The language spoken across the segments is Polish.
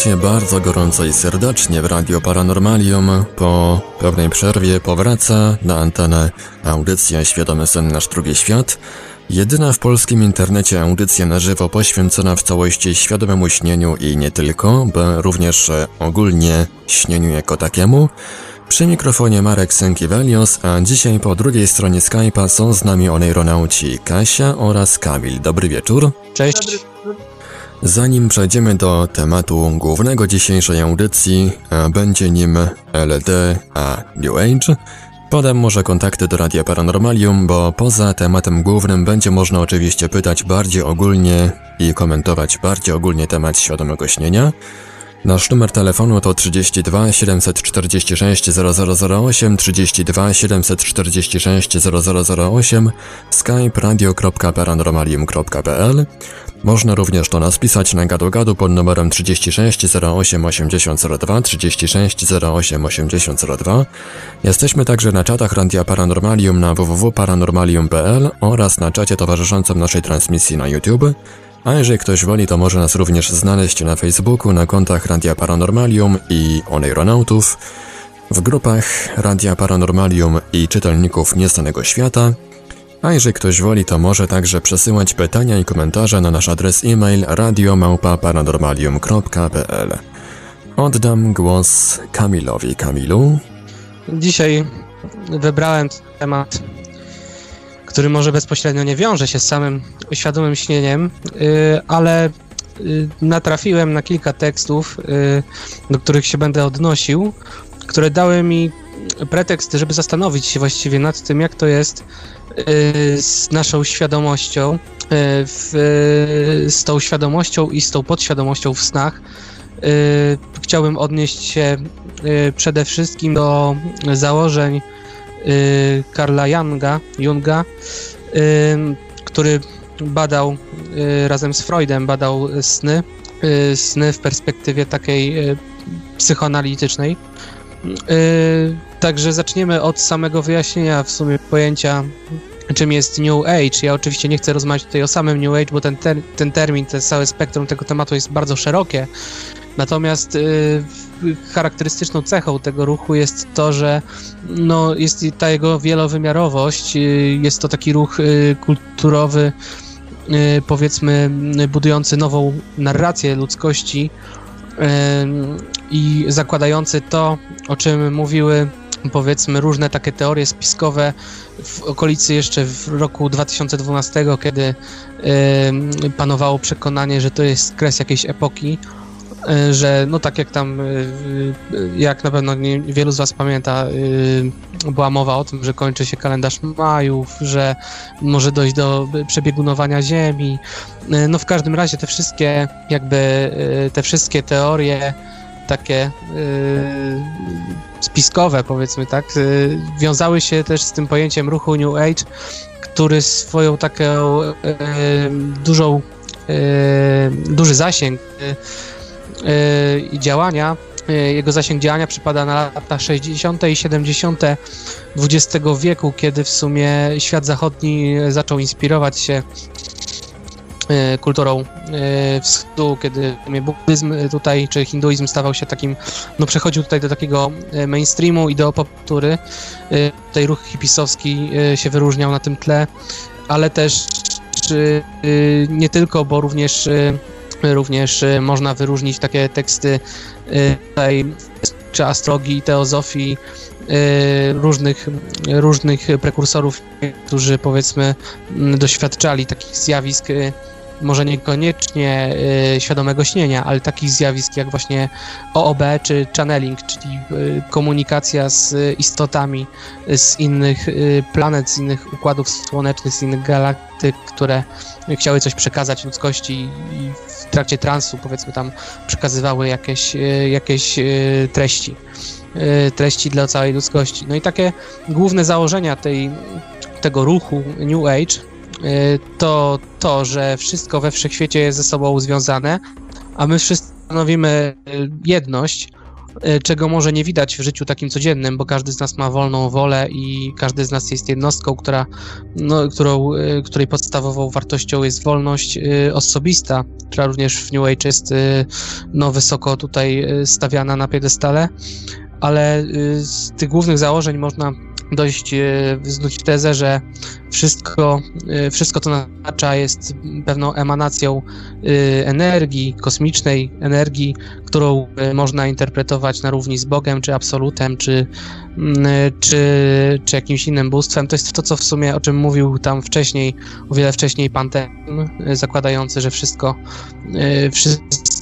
Witajcie bardzo gorąco i serdecznie w Radio Paranormalium. Po pewnej przerwie powraca na antenę audycja Świadomy Sen Nasz Drugi Świat. Jedyna w polskim internecie audycja na żywo poświęcona w całości świadomemu śnieniu i nie tylko, bo również ogólnie śnieniu jako takiemu. Przy mikrofonie Marek Sękiewelios, a dzisiaj po drugiej stronie Skype'a są z nami oneironauci Kasia oraz Kamil. Dobry wieczór. Cześć. Zanim przejdziemy do tematu głównego dzisiejszej audycji, a będzie nim LD a New Age, podam może kontakty do Radia Paranormalium, bo poza tematem głównym będzie można oczywiście pytać bardziej ogólnie i komentować bardziej ogólnie temat świadomego śnienia. Nasz numer telefonu to 32 746 0008, 32 746 0008, skype radio.paranormalium.pl. Można również do nas pisać na gadu-gadu pod numerem 36 08 8002, 36 08 8002. Jesteśmy także na czatach Radia Paranormalium na www.paranormalium.pl oraz na czacie towarzyszącym naszej transmisji na YouTube. A jeżeli ktoś woli, to może nas również znaleźć na Facebooku, na kontach Radia Paranormalium i Oneironautów, w grupach Radia Paranormalium i czytelników Nieznanego Świata. A jeżeli ktoś woli, to może także przesyłać pytania i komentarze na nasz adres e-mail radiomałpa-paranormalium.pl Oddam głos Kamilowi. Kamilu? Dzisiaj wybrałem temat który może bezpośrednio nie wiąże się z samym świadomym śnieniem, y, ale y, natrafiłem na kilka tekstów, y, do których się będę odnosił, które dały mi pretekst, żeby zastanowić się właściwie nad tym, jak to jest z naszą świadomością, w, z tą świadomością i z tą podświadomością w snach. Chciałbym odnieść się przede wszystkim do założeń Karla Junga, Junga y, który badał y, razem z Freudem, badał sny, sny w perspektywie takiej psychoanalitycznej. Także zaczniemy od samego wyjaśnienia w sumie pojęcia czym jest New Age. Ja oczywiście nie chcę rozmawiać tutaj o samym New Age, bo ten, ter ten termin, ten całe spektrum tego tematu jest bardzo szerokie. Natomiast y, charakterystyczną cechą tego ruchu jest to, że no, jest ta jego wielowymiarowość. Y, jest to taki ruch y, kulturowy, y, powiedzmy, budujący nową narrację ludzkości i zakładający to, o czym mówiły powiedzmy różne takie teorie spiskowe w okolicy jeszcze w roku 2012, kiedy panowało przekonanie, że to jest kres jakiejś epoki, że no tak jak tam, y, jak na pewno nie, wielu z was pamięta, była mowa o tym, że kończy się kalendarz Majów, że może dojść do przebiegunowania Ziemi. No w każdym razie te wszystkie jakby, te wszystkie teorie takie spiskowe, powiedzmy tak, wiązały się też z tym pojęciem ruchu New Age, który swoją taką dużą, duży zasięg i działania, jego zasięg działania przypada na lata 60. i 70. XX wieku, kiedy w sumie świat zachodni zaczął inspirować się E, kulturą e, wschodu, kiedy buddyzm tutaj, czy hinduizm stawał się takim, no przechodził tutaj do takiego e, mainstreamu i do popkultury. Tutaj ruch hipisowski się wyróżniał na tym tle, ale też nie tylko, bo również również można wyróżnić takie teksty tutaj, czy astrologii, teozofii, różnych, różnych prekursorów, którzy powiedzmy doświadczali takich zjawisk może niekoniecznie y, świadomego śnienia, ale takich zjawisk jak właśnie OOB czy channeling, czyli y, komunikacja z istotami z innych y, planet, z innych układów słonecznych, z innych galaktyk, które chciały coś przekazać ludzkości i w trakcie transu powiedzmy tam przekazywały jakieś, y, jakieś y, treści y, treści dla całej ludzkości. No i takie główne założenia tej, tego ruchu New Age to to, że wszystko we wszechświecie jest ze sobą związane, a my wszyscy stanowimy jedność, czego może nie widać w życiu takim codziennym, bo każdy z nas ma wolną wolę i każdy z nas jest jednostką, która, no, którą, y, której podstawową wartością jest wolność y, osobista, która również w New Age jest no, wysoko tutaj stawiana na piedestale, ale z tych głównych założeń można dość y, wznuć tezę, że wszystko, y, wszystko co nas otacza jest pewną emanacją y, energii, kosmicznej energii, którą można interpretować na równi z Bogiem, czy absolutem, czy, mm, czy, czy jakimś innym bóstwem. To jest to, co w sumie, o czym mówił tam wcześniej, o wiele wcześniej Pan Tem, y, zakładający, że wszystko, y,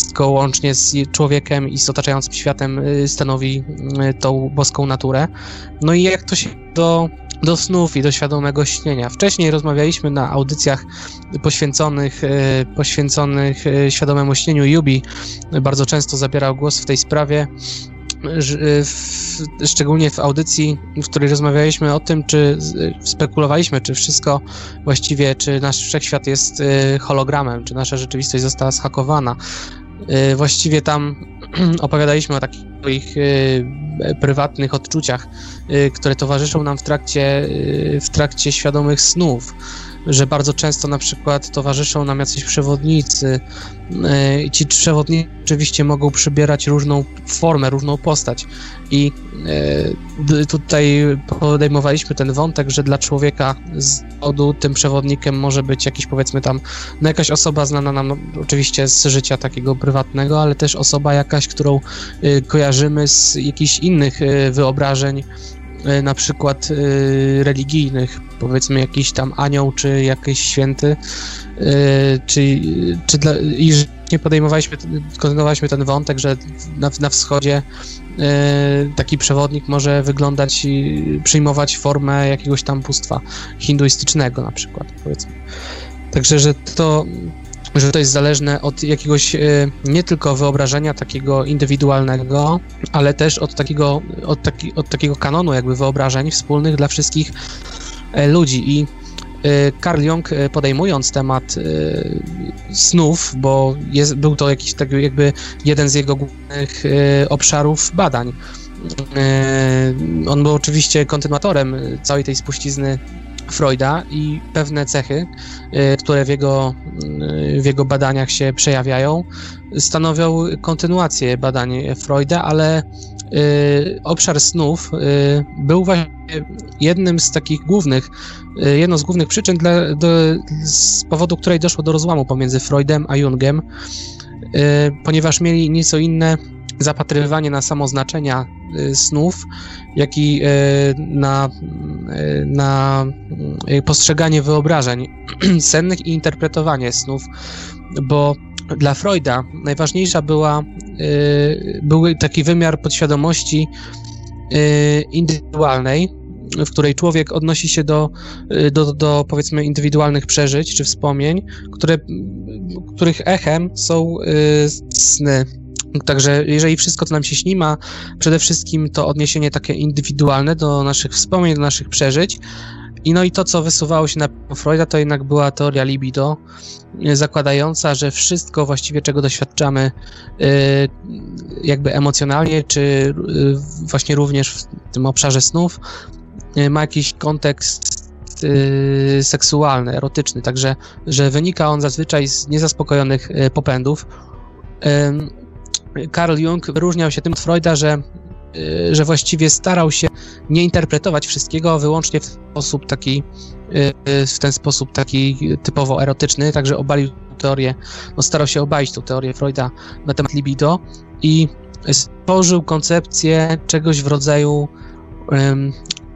wszystko łącznie z człowiekiem i z otaczającym światem y, stanowi y, tą boską naturę. No i jak to się do, do snów i do świadomego śnienia. Wcześniej rozmawialiśmy na audycjach poświęconych, y, poświęconych świadomemu śnieniu. Yubi bardzo często zabierał głos w tej sprawie. Szczególnie w audycji, w której rozmawialiśmy o tym, czy spekulowaliśmy, czy wszystko właściwie, czy nasz wszechświat jest hologramem, czy nasza rzeczywistość została zhakowana. Y, Właściwie tam opowiadaliśmy o takich swoich y, prywatnych odczuciach, y, które towarzyszą nam w trakcie, w trakcie świadomych snów, że bardzo często na przykład towarzyszą nam jacyś przewodnicy i ci przewodnicy oczywiście mogą przybierać różną formę, różną postać. I d- tutaj podejmowaliśmy ten wątek, że dla człowieka z rodu tym przewodnikiem może być jakiś powiedzmy tam no jakaś osoba znana nam no, oczywiście z życia takiego prywatnego, ale też osoba jakaś, którą y, kojarzymy z jakichś innych wyobrażeń, na przykład y, religijnych, powiedzmy jakiś tam anioł, czy jakiś święty, y, czy, czy dla, i nie podejmowaliśmy, kontynuowaliśmy ten wątek, że na, na wschodzie taki przewodnik może wyglądać i przyjmować formę jakiegoś tam bóstwa hinduistycznego na przykład, powiedzmy. Także, że to, że to jest zależne od jakiegoś e, nie tylko wyobrażenia takiego indywidualnego, ale też od takiego, od, taki, od takiego kanonu jakby wyobrażeń wspólnych dla wszystkich e, ludzi i e, Carl Jung podejmując temat snów, bo jest, był to jakiś tak jakby jeden z jego głównych obszarów badań. On był oczywiście kontynuatorem całej tej spuścizny Freuda i pewne cechy, y, które w jego, y, w jego badaniach się przejawiają, stanowią kontynuację badań Freuda, ale y, obszar snów był właśnie jednym z takich głównych, jedną z głównych przyczyn, dla, do, z powodu której doszło do rozłamu pomiędzy Freudem a Jungiem, ponieważ mieli nieco inne zapatrywanie na samo znaczenia y, snów, jak i y, na, y, na y, postrzeganie wyobrażeń sennych i interpretowanie snów, bo dla Freuda najważniejsza była, y, był taki wymiar podświadomości y, indywidualnej, w której człowiek odnosi się do, y, do, do powiedzmy indywidualnych przeżyć czy wspomnień, które, których echem są y, sny. Także jeżeli wszystko, co nam się śni, ma przede wszystkim to odniesienie takie indywidualne do naszych wspomnień, do naszych przeżyć. I no i to, co wysuwało się na Freuda, to jednak była teoria libido, y, zakładająca, że wszystko właściwie, czego doświadczamy jakby emocjonalnie, czy właśnie również w tym obszarze snów, ma jakiś kontekst y, seksualny, erotyczny, także że wynika on zazwyczaj z niezaspokojonych y, popędów. Carl Jung wyróżniał się tym od Freuda, że, y, że właściwie starał się nie interpretować wszystkiego wyłącznie w sposób taki, y, w ten sposób taki typowo erotyczny, także obalił teorię, no starał się obalić tą teorię Freuda na temat libido i stworzył koncepcję czegoś w rodzaju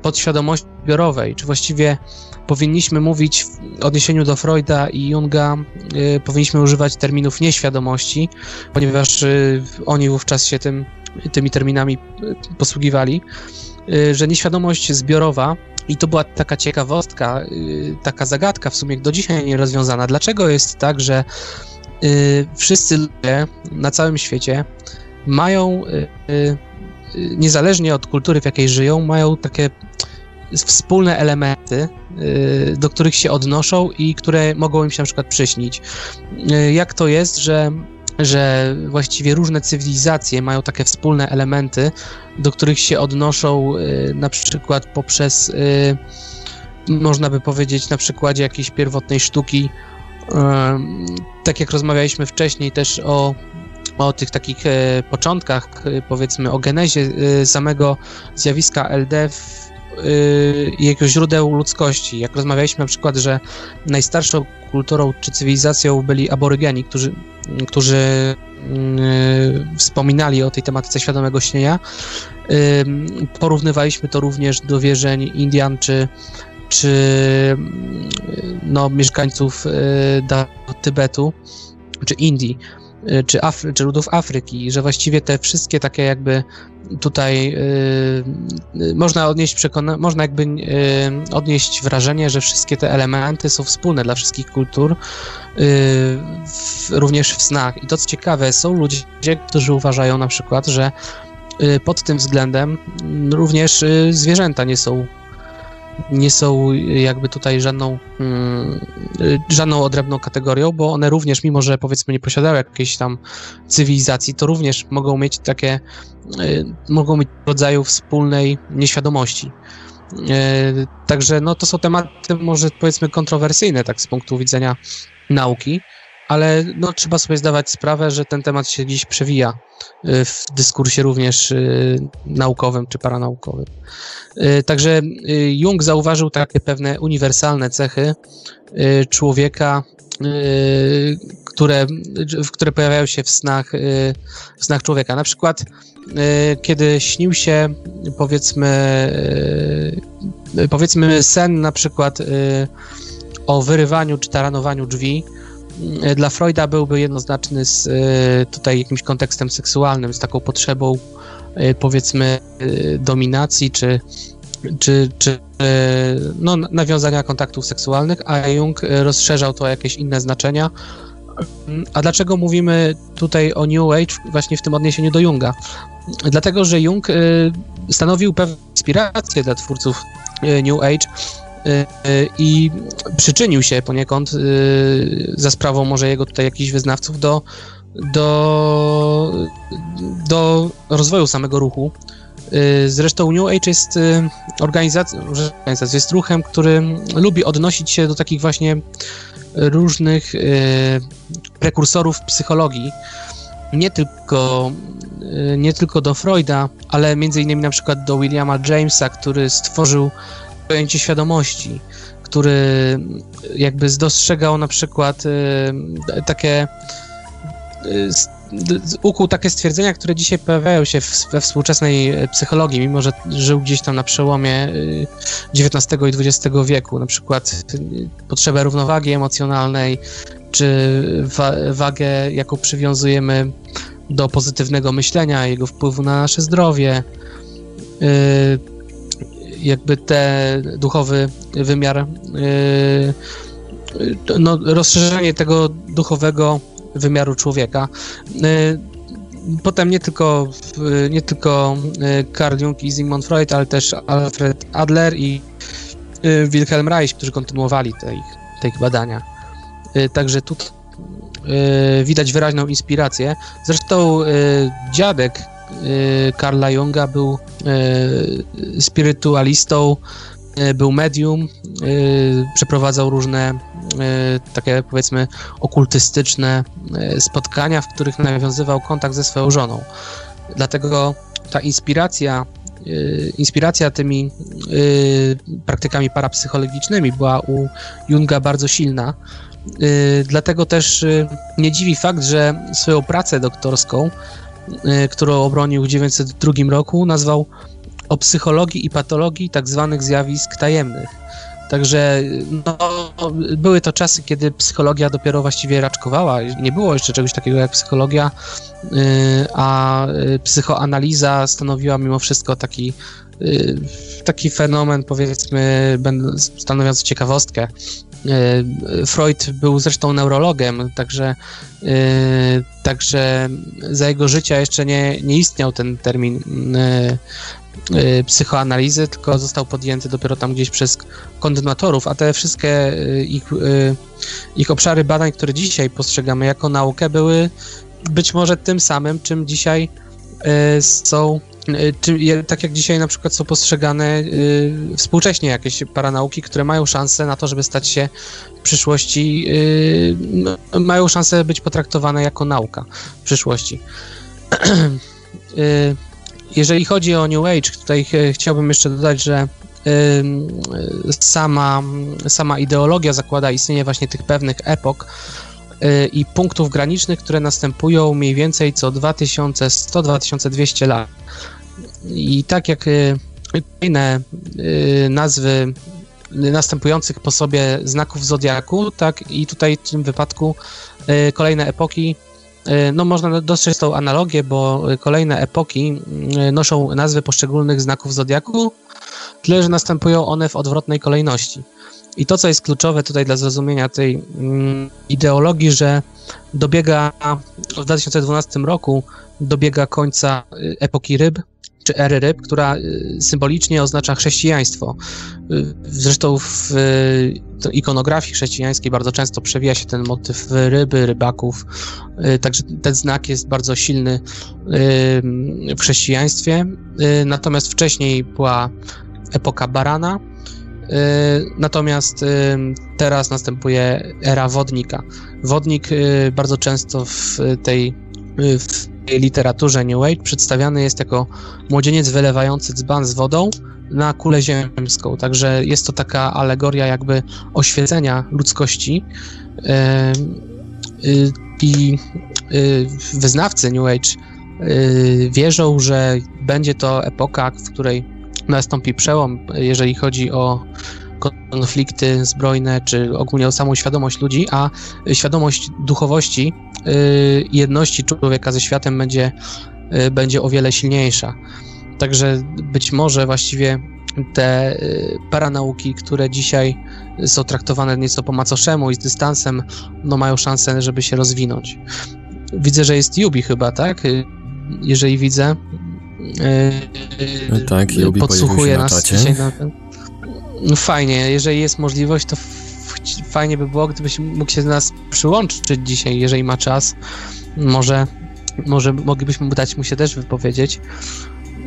podświadomości zbiorowej, czy właściwie powinniśmy mówić w odniesieniu do Freuda i Junga, y, powinniśmy używać terminów nieświadomości, ponieważ y, oni wówczas się tym, tymi terminami y, posługiwali, y, że nieświadomość zbiorowa i to była taka ciekawostka, y, taka zagadka w sumie do dzisiaj nierozwiązana. Dlaczego jest tak, że y, wszyscy ludzie na całym świecie mają, niezależnie od kultury, w jakiej żyją, mają takie wspólne elementy, y, do których się odnoszą i które mogą im się na przykład przyśnić. Y, Jak to jest, że, że właściwie różne cywilizacje mają takie wspólne elementy, do których się odnoszą y, na przykład poprzez, można by powiedzieć, na przykładzie jakiejś pierwotnej sztuki, tak jak rozmawialiśmy wcześniej też o, o tych takich e, początkach, e, powiedzmy o genezie e, samego zjawiska LD w, i jego źródeł ludzkości. Jak rozmawialiśmy na przykład, że najstarszą kulturą czy cywilizacją byli aborygeni, którzy, którzy mm, wspominali o tej tematyce świadomego śnienia. Porównywaliśmy to również do wierzeń Indian czy czy mm, no, mieszkańców Tybetu, czy Indii, czy, Afry, czy ludów Afryki, że właściwie te wszystkie takie jakby tutaj y, y, można odnieść przekona- można jakby y, odnieść wrażenie, że wszystkie te elementy są wspólne dla wszystkich kultur, y, w, również w snach. I to co ciekawe, są ludzie, którzy uważają na przykład, że y, pod tym względem mm, również y, zwierzęta nie są nie są jakby tutaj żadną, mm, żadną odrębną kategorią, bo one również, mimo że powiedzmy nie posiadają jakiejś tam cywilizacji, to również mogą mieć takie, y, mogą mieć rodzaju wspólnej nieświadomości. Y, Także no to są tematy może powiedzmy kontrowersyjne tak z punktu widzenia nauki, ale no trzeba sobie zdawać sprawę, że ten temat się dziś przewija y, w dyskursie również y, naukowym czy paranaukowym. Y, Także Jung zauważył takie pewne uniwersalne cechy człowieka, które, które pojawiają się w snach, w snach człowieka. Na przykład, kiedy śnił się, powiedzmy, powiedzmy sen na przykład o wyrywaniu czy taranowaniu drzwi, dla Freuda byłby jednoznaczny z y, tutaj jakimś kontekstem seksualnym, z taką potrzebą y, powiedzmy dominacji czy, czy, czy no, nawiązania kontaktów seksualnych, a Jung rozszerzał to o jakieś inne znaczenia. A dlaczego mówimy tutaj o New Age właśnie w tym odniesieniu do Junga? Dlatego, że Jung stanowił pewną inspirację dla twórców New Age i przyczynił się poniekąd y, za sprawą może jego tutaj jakichś wyznawców do, do, do rozwoju samego ruchu. Zresztą New Age jest organizacją, jest ruchem, który lubi odnosić się do takich właśnie różnych prekursorów psychologii. Nie tylko, nie tylko do Freuda, ale między innymi na przykład do Williama Jamesa, który stworzył pojęcie świadomości, który jakby dostrzegał na przykład y, takie y, ukuł takie stwierdzenia, które dzisiaj pojawiają się we współczesnej psychologii, mimo że żył gdzieś tam na przełomie y, XIX i XX wieku, na przykład y, potrzebę równowagi emocjonalnej, czy wa- wagę, jaką przywiązujemy do pozytywnego myślenia, jego wpływu na nasze zdrowie, y, jakby te duchowy wymiar, y, y, no, rozszerzenie tego duchowego wymiaru człowieka. Y, Potem nie tylko, y, nie tylko Carl Jung i Sigmund Freud, ale też Alfred Adler i Wilhelm Reich, którzy kontynuowali te ich, te ich badania. Także tu y, widać wyraźną inspirację. Zresztą dziadek Karla Junga był y, spirytualistą, y, był medium, przeprowadzał różne takie powiedzmy okultystyczne spotkania, w których nawiązywał kontakt ze swoją żoną. Dlatego ta inspiracja, inspiracja tymi praktykami parapsychologicznymi była u Junga bardzo silna. Dlatego też nie dziwi fakt, że swoją pracę doktorską, którą obronił w 1902 roku, nazwał o psychologii i patologii tak zwanych zjawisk tajemnych. Także no, były to czasy, kiedy psychologia dopiero właściwie raczkowała. Nie było jeszcze czegoś takiego jak psychologia, a psychoanaliza stanowiła mimo wszystko taki, taki fenomen, powiedzmy, stanowiący ciekawostkę. Freud był zresztą neurologiem, także, także za jego życia jeszcze nie, nie istniał ten termin psychoanalizy, tylko został podjęty dopiero tam gdzieś przez kontynuatorów, a te wszystkie ich, ich obszary badań, które dzisiaj postrzegamy jako naukę, były być może tym samym, czym dzisiaj są czy, tak jak dzisiaj na przykład są postrzegane y, współcześnie jakieś paranauki, które mają szansę na to, żeby stać się w przyszłości, y, mają szansę być potraktowane jako nauka w przyszłości. jeżeli chodzi o New Age, tutaj ch chciałbym jeszcze dodać, że sama, sama ideologia zakłada istnienie właśnie tych pewnych epok, i punktów granicznych, które następują mniej więcej co 2100-2200 lat. I tak jak y, inne y, nazwy następujących po sobie znaków zodiaku, tak i tutaj w tym wypadku y, kolejne epoki no można dostrzec tą analogię, bo kolejne epoki noszą nazwy poszczególnych znaków zodiaku, tyle że następują one w odwrotnej kolejności. I to, co jest kluczowe tutaj dla zrozumienia tej mm, ideologii, że dobiega w 2012 roku dobiega końca epoki ryb, czy ery ryb, która y, symbolicznie oznacza chrześcijaństwo. Y, zresztą w ikonografii chrześcijańskiej bardzo często przewija się ten motyw ryby, rybaków, y, także ten znak jest bardzo silny w chrześcijaństwie. Natomiast wcześniej była epoka barana, Natomiast teraz następuje era wodnika. Wodnik bardzo często w tej w literaturze New Age przedstawiany jest jako młodzieniec wylewający dzban z wodą na kulę ziemską. Także jest to taka alegoria jakby oświecenia ludzkości. Y, I y, wyznawcy New Age y, wierzą, że będzie to epoka, w której nastąpi przełom, jeżeli chodzi o konflikty zbrojne, czy ogólnie o samą świadomość ludzi, a świadomość duchowości, y, jedności człowieka ze światem będzie, y, będzie o wiele silniejsza. Także być może właściwie te y, paranauki, które dzisiaj są traktowane nieco po macoszemu i z dystansem, no mają szansę, żeby się rozwinąć. Widzę, że jest Yubi chyba, tak? Jeżeli widzę. Tak, Yubi podsłuchuje nas dzisiaj na ten. No fajnie, jeżeli jest możliwość, to fajnie by było, gdybyś mógł się do nas przyłączyć dzisiaj, jeżeli ma czas. Może, może moglibyśmy dać mu się też wypowiedzieć.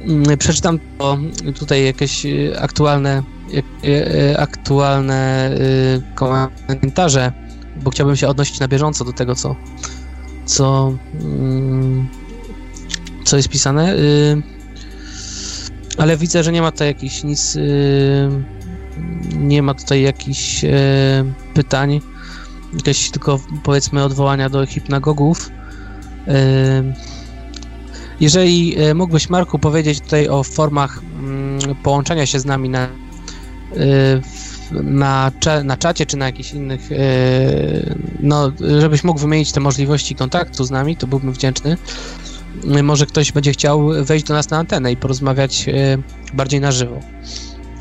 Mm, przeczytam to tutaj jakieś y, aktualne, y, y, aktualne komentarze, bo chciałbym się odnosić na bieżąco do tego, co, co, mm, co jest pisane. Ale widzę, że nie ma tutaj jakichś nic nie ma tutaj jakichś e, pytań, jakieś tylko powiedzmy odwołania do hipnagogów. E, jeżeli e, mógłbyś, Marku, powiedzieć tutaj o formach mm, połączenia się z nami na, e, na, na czacie czy na jakichś innych, no, żebyś mógł wymienić te możliwości kontaktu z nami, to byłbym wdzięczny. Może ktoś będzie chciał wejść do nas na antenę i porozmawiać e, bardziej na żywo.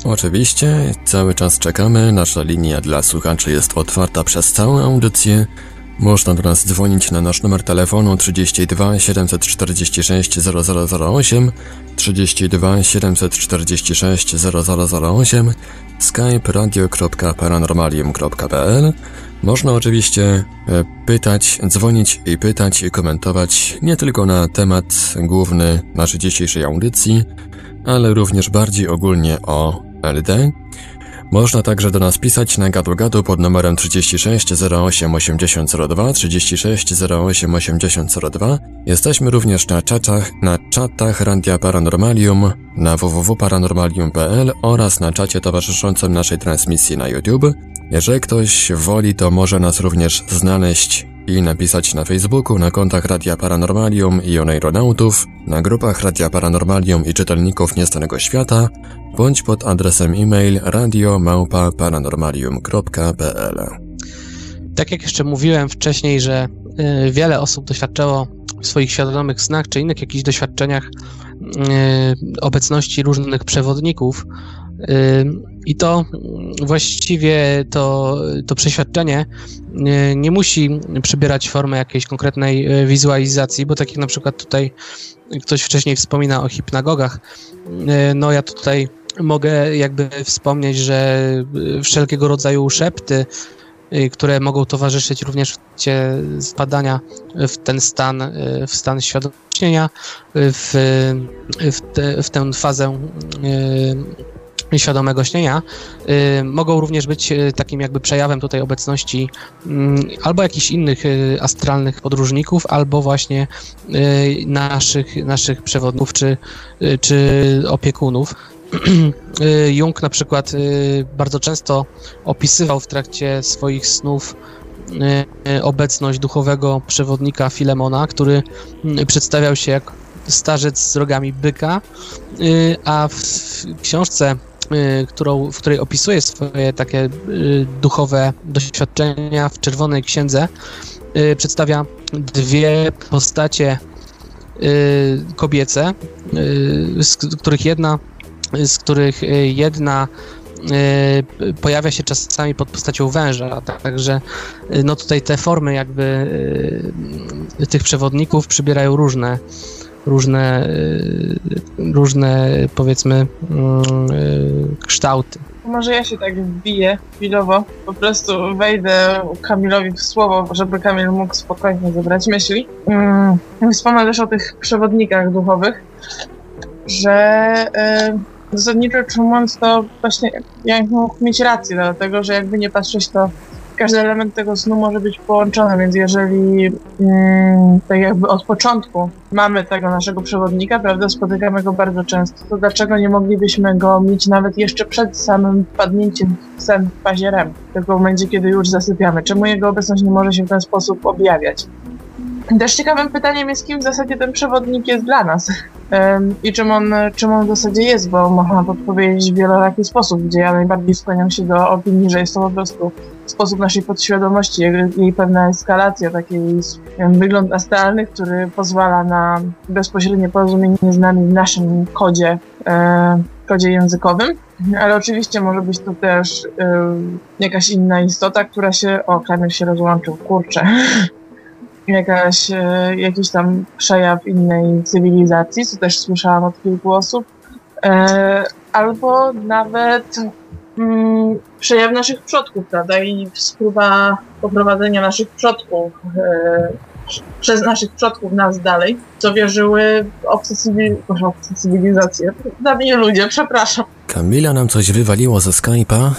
Oczywiście, cały czas czekamy. Nasza linia dla słuchaczy jest otwarta przez całą audycję. Można do nas dzwonić na nasz numer telefonu 32 746 0008, 32 746 0008, skype radio.paranormalium.pl. Można oczywiście e, pytać, dzwonić i pytać i komentować nie tylko na temat główny naszej dzisiejszej audycji, ale również bardziej ogólnie o LD. Można także do nas pisać na gadu-gadu pod numerem 36 08 8002 36 08 8002. Jesteśmy również na czatach, na czatach Randia Paranormalium na www.paranormalium.pl oraz na czacie towarzyszącym naszej transmisji na YouTube. Jeżeli ktoś woli, to może nas również znaleźć i napisać na Facebooku, na kontach Radia Paranormalium i Oneironautów, na grupach Radia Paranormalium i Czytelników Niestanego Świata, bądź pod adresem e-mail radiomałpa-paranormalium.pl Tak jak jeszcze mówiłem wcześniej, że y, wiele osób doświadczało w swoich świadomych snach czy innych jakichś doświadczeniach y, obecności różnych przewodników, i to właściwie to, to przeświadczenie nie musi przybierać formy jakiejś konkretnej e, wizualizacji, bo tak jak na przykład tutaj ktoś wcześniej wspomina o hipnagogach, e, no ja tutaj mogę jakby wspomnieć, że wszelkiego rodzaju szepty, e, które mogą towarzyszyć również w trakcie spadania w ten stan, w stan świadomości, w, w, te, w tę fazę świadomego śnienia, y, mogą również być y, takim jakby przejawem tutaj obecności y, albo jakichś innych y, astralnych podróżników, albo właśnie naszych, naszych przewodników czy, czy opiekunów. Jung na przykład bardzo często opisywał w trakcie swoich snów obecność duchowego przewodnika Filemona, który przedstawiał się jak starzec z rogami byka, a w książce którą, w której opisuje swoje takie y, duchowe doświadczenia w Czerwonej Księdze, y, przedstawia dwie postacie kobiece, z których jedna, z których jedna pojawia się czasami pod postacią węża, także no tutaj te formy jakby tych przewodników przybierają różne różne, y, różne powiedzmy mm, y, kształty. Może ja się tak wbiję chwilowo, po prostu wejdę Kamilowi w słowo, żeby Kamil mógł spokojnie zebrać myśli. Hmm, wspomnę też o tych przewodnikach duchowych, że yy, zasadniczo ujmując to właśnie ja mógł mieć rację, dlatego że jakby nie patrzeć to każdy element tego snu może być połączony, więc jeżeli mm, tak jakby od początku mamy tego naszego przewodnika, prawda, spotykamy go bardzo często, to dlaczego nie moglibyśmy go mieć nawet jeszcze przed samym wpadnięciem w sen w fazie REM, w momencie, kiedy już zasypiamy? Czemu jego obecność nie może się w ten sposób objawiać? Też ciekawym pytaniem jest, kim w zasadzie ten przewodnik jest dla nas i czym on, czym on w zasadzie jest, bo można to odpowiedzieć w wieloraki sposób, gdzie ja najbardziej skłaniam się do opinii, że jest to po prostu sposób naszej podświadomości, jej pewna eskalacja, taki wygląd astralny, który pozwala na bezpośrednie porozumienie z nami w naszym kodzie, e, kodzie językowym. Ale oczywiście może być to też e, jakaś inna istota, która się... O, Kamil się rozłączył, kurczę. jakaś, e, jakiś tam przejaw innej cywilizacji, co też słyszałam od kilku osób, albo nawet mm, przejaw naszych przodków, prawda, i próba poprowadzenia naszych przodków, e, przez naszych przodków nas dalej, co wierzyły obce, cywil, obce cywilizacje, dawni ludzie, przepraszam. Kamila nam coś wywaliło ze Skype'a,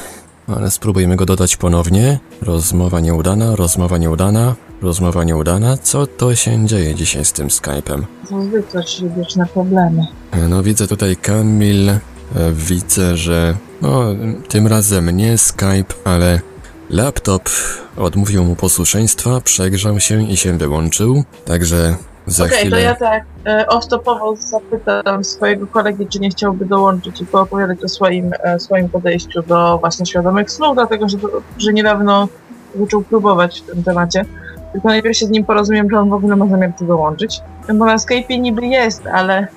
ale spróbujmy go dodać ponownie. Rozmowa nieudana, rozmowa nieudana. Rozmowa nieudana? Co to się dzieje dzisiaj z tym Skype'em? Zwykle, wieczne problemy. No widzę tutaj Kamil, widzę, że no tym razem nie Skype, ale laptop odmówił mu posłuszeństwa, przegrzał się i się wyłączył, także za okay, chwilę... to ja tak e, off-topowo zapytam swojego kolegi, czy nie chciałby dołączyć i poopowiadać o swoim, e, swoim podejściu do właśnie świadomych snów, dlatego że, że niedawno zaczął próbować w tym temacie. Tylko najpierw się z nim porozumiem, czy on w ogóle ma zamiar tu dołączyć. Bo na Skype'ie niby jest, ale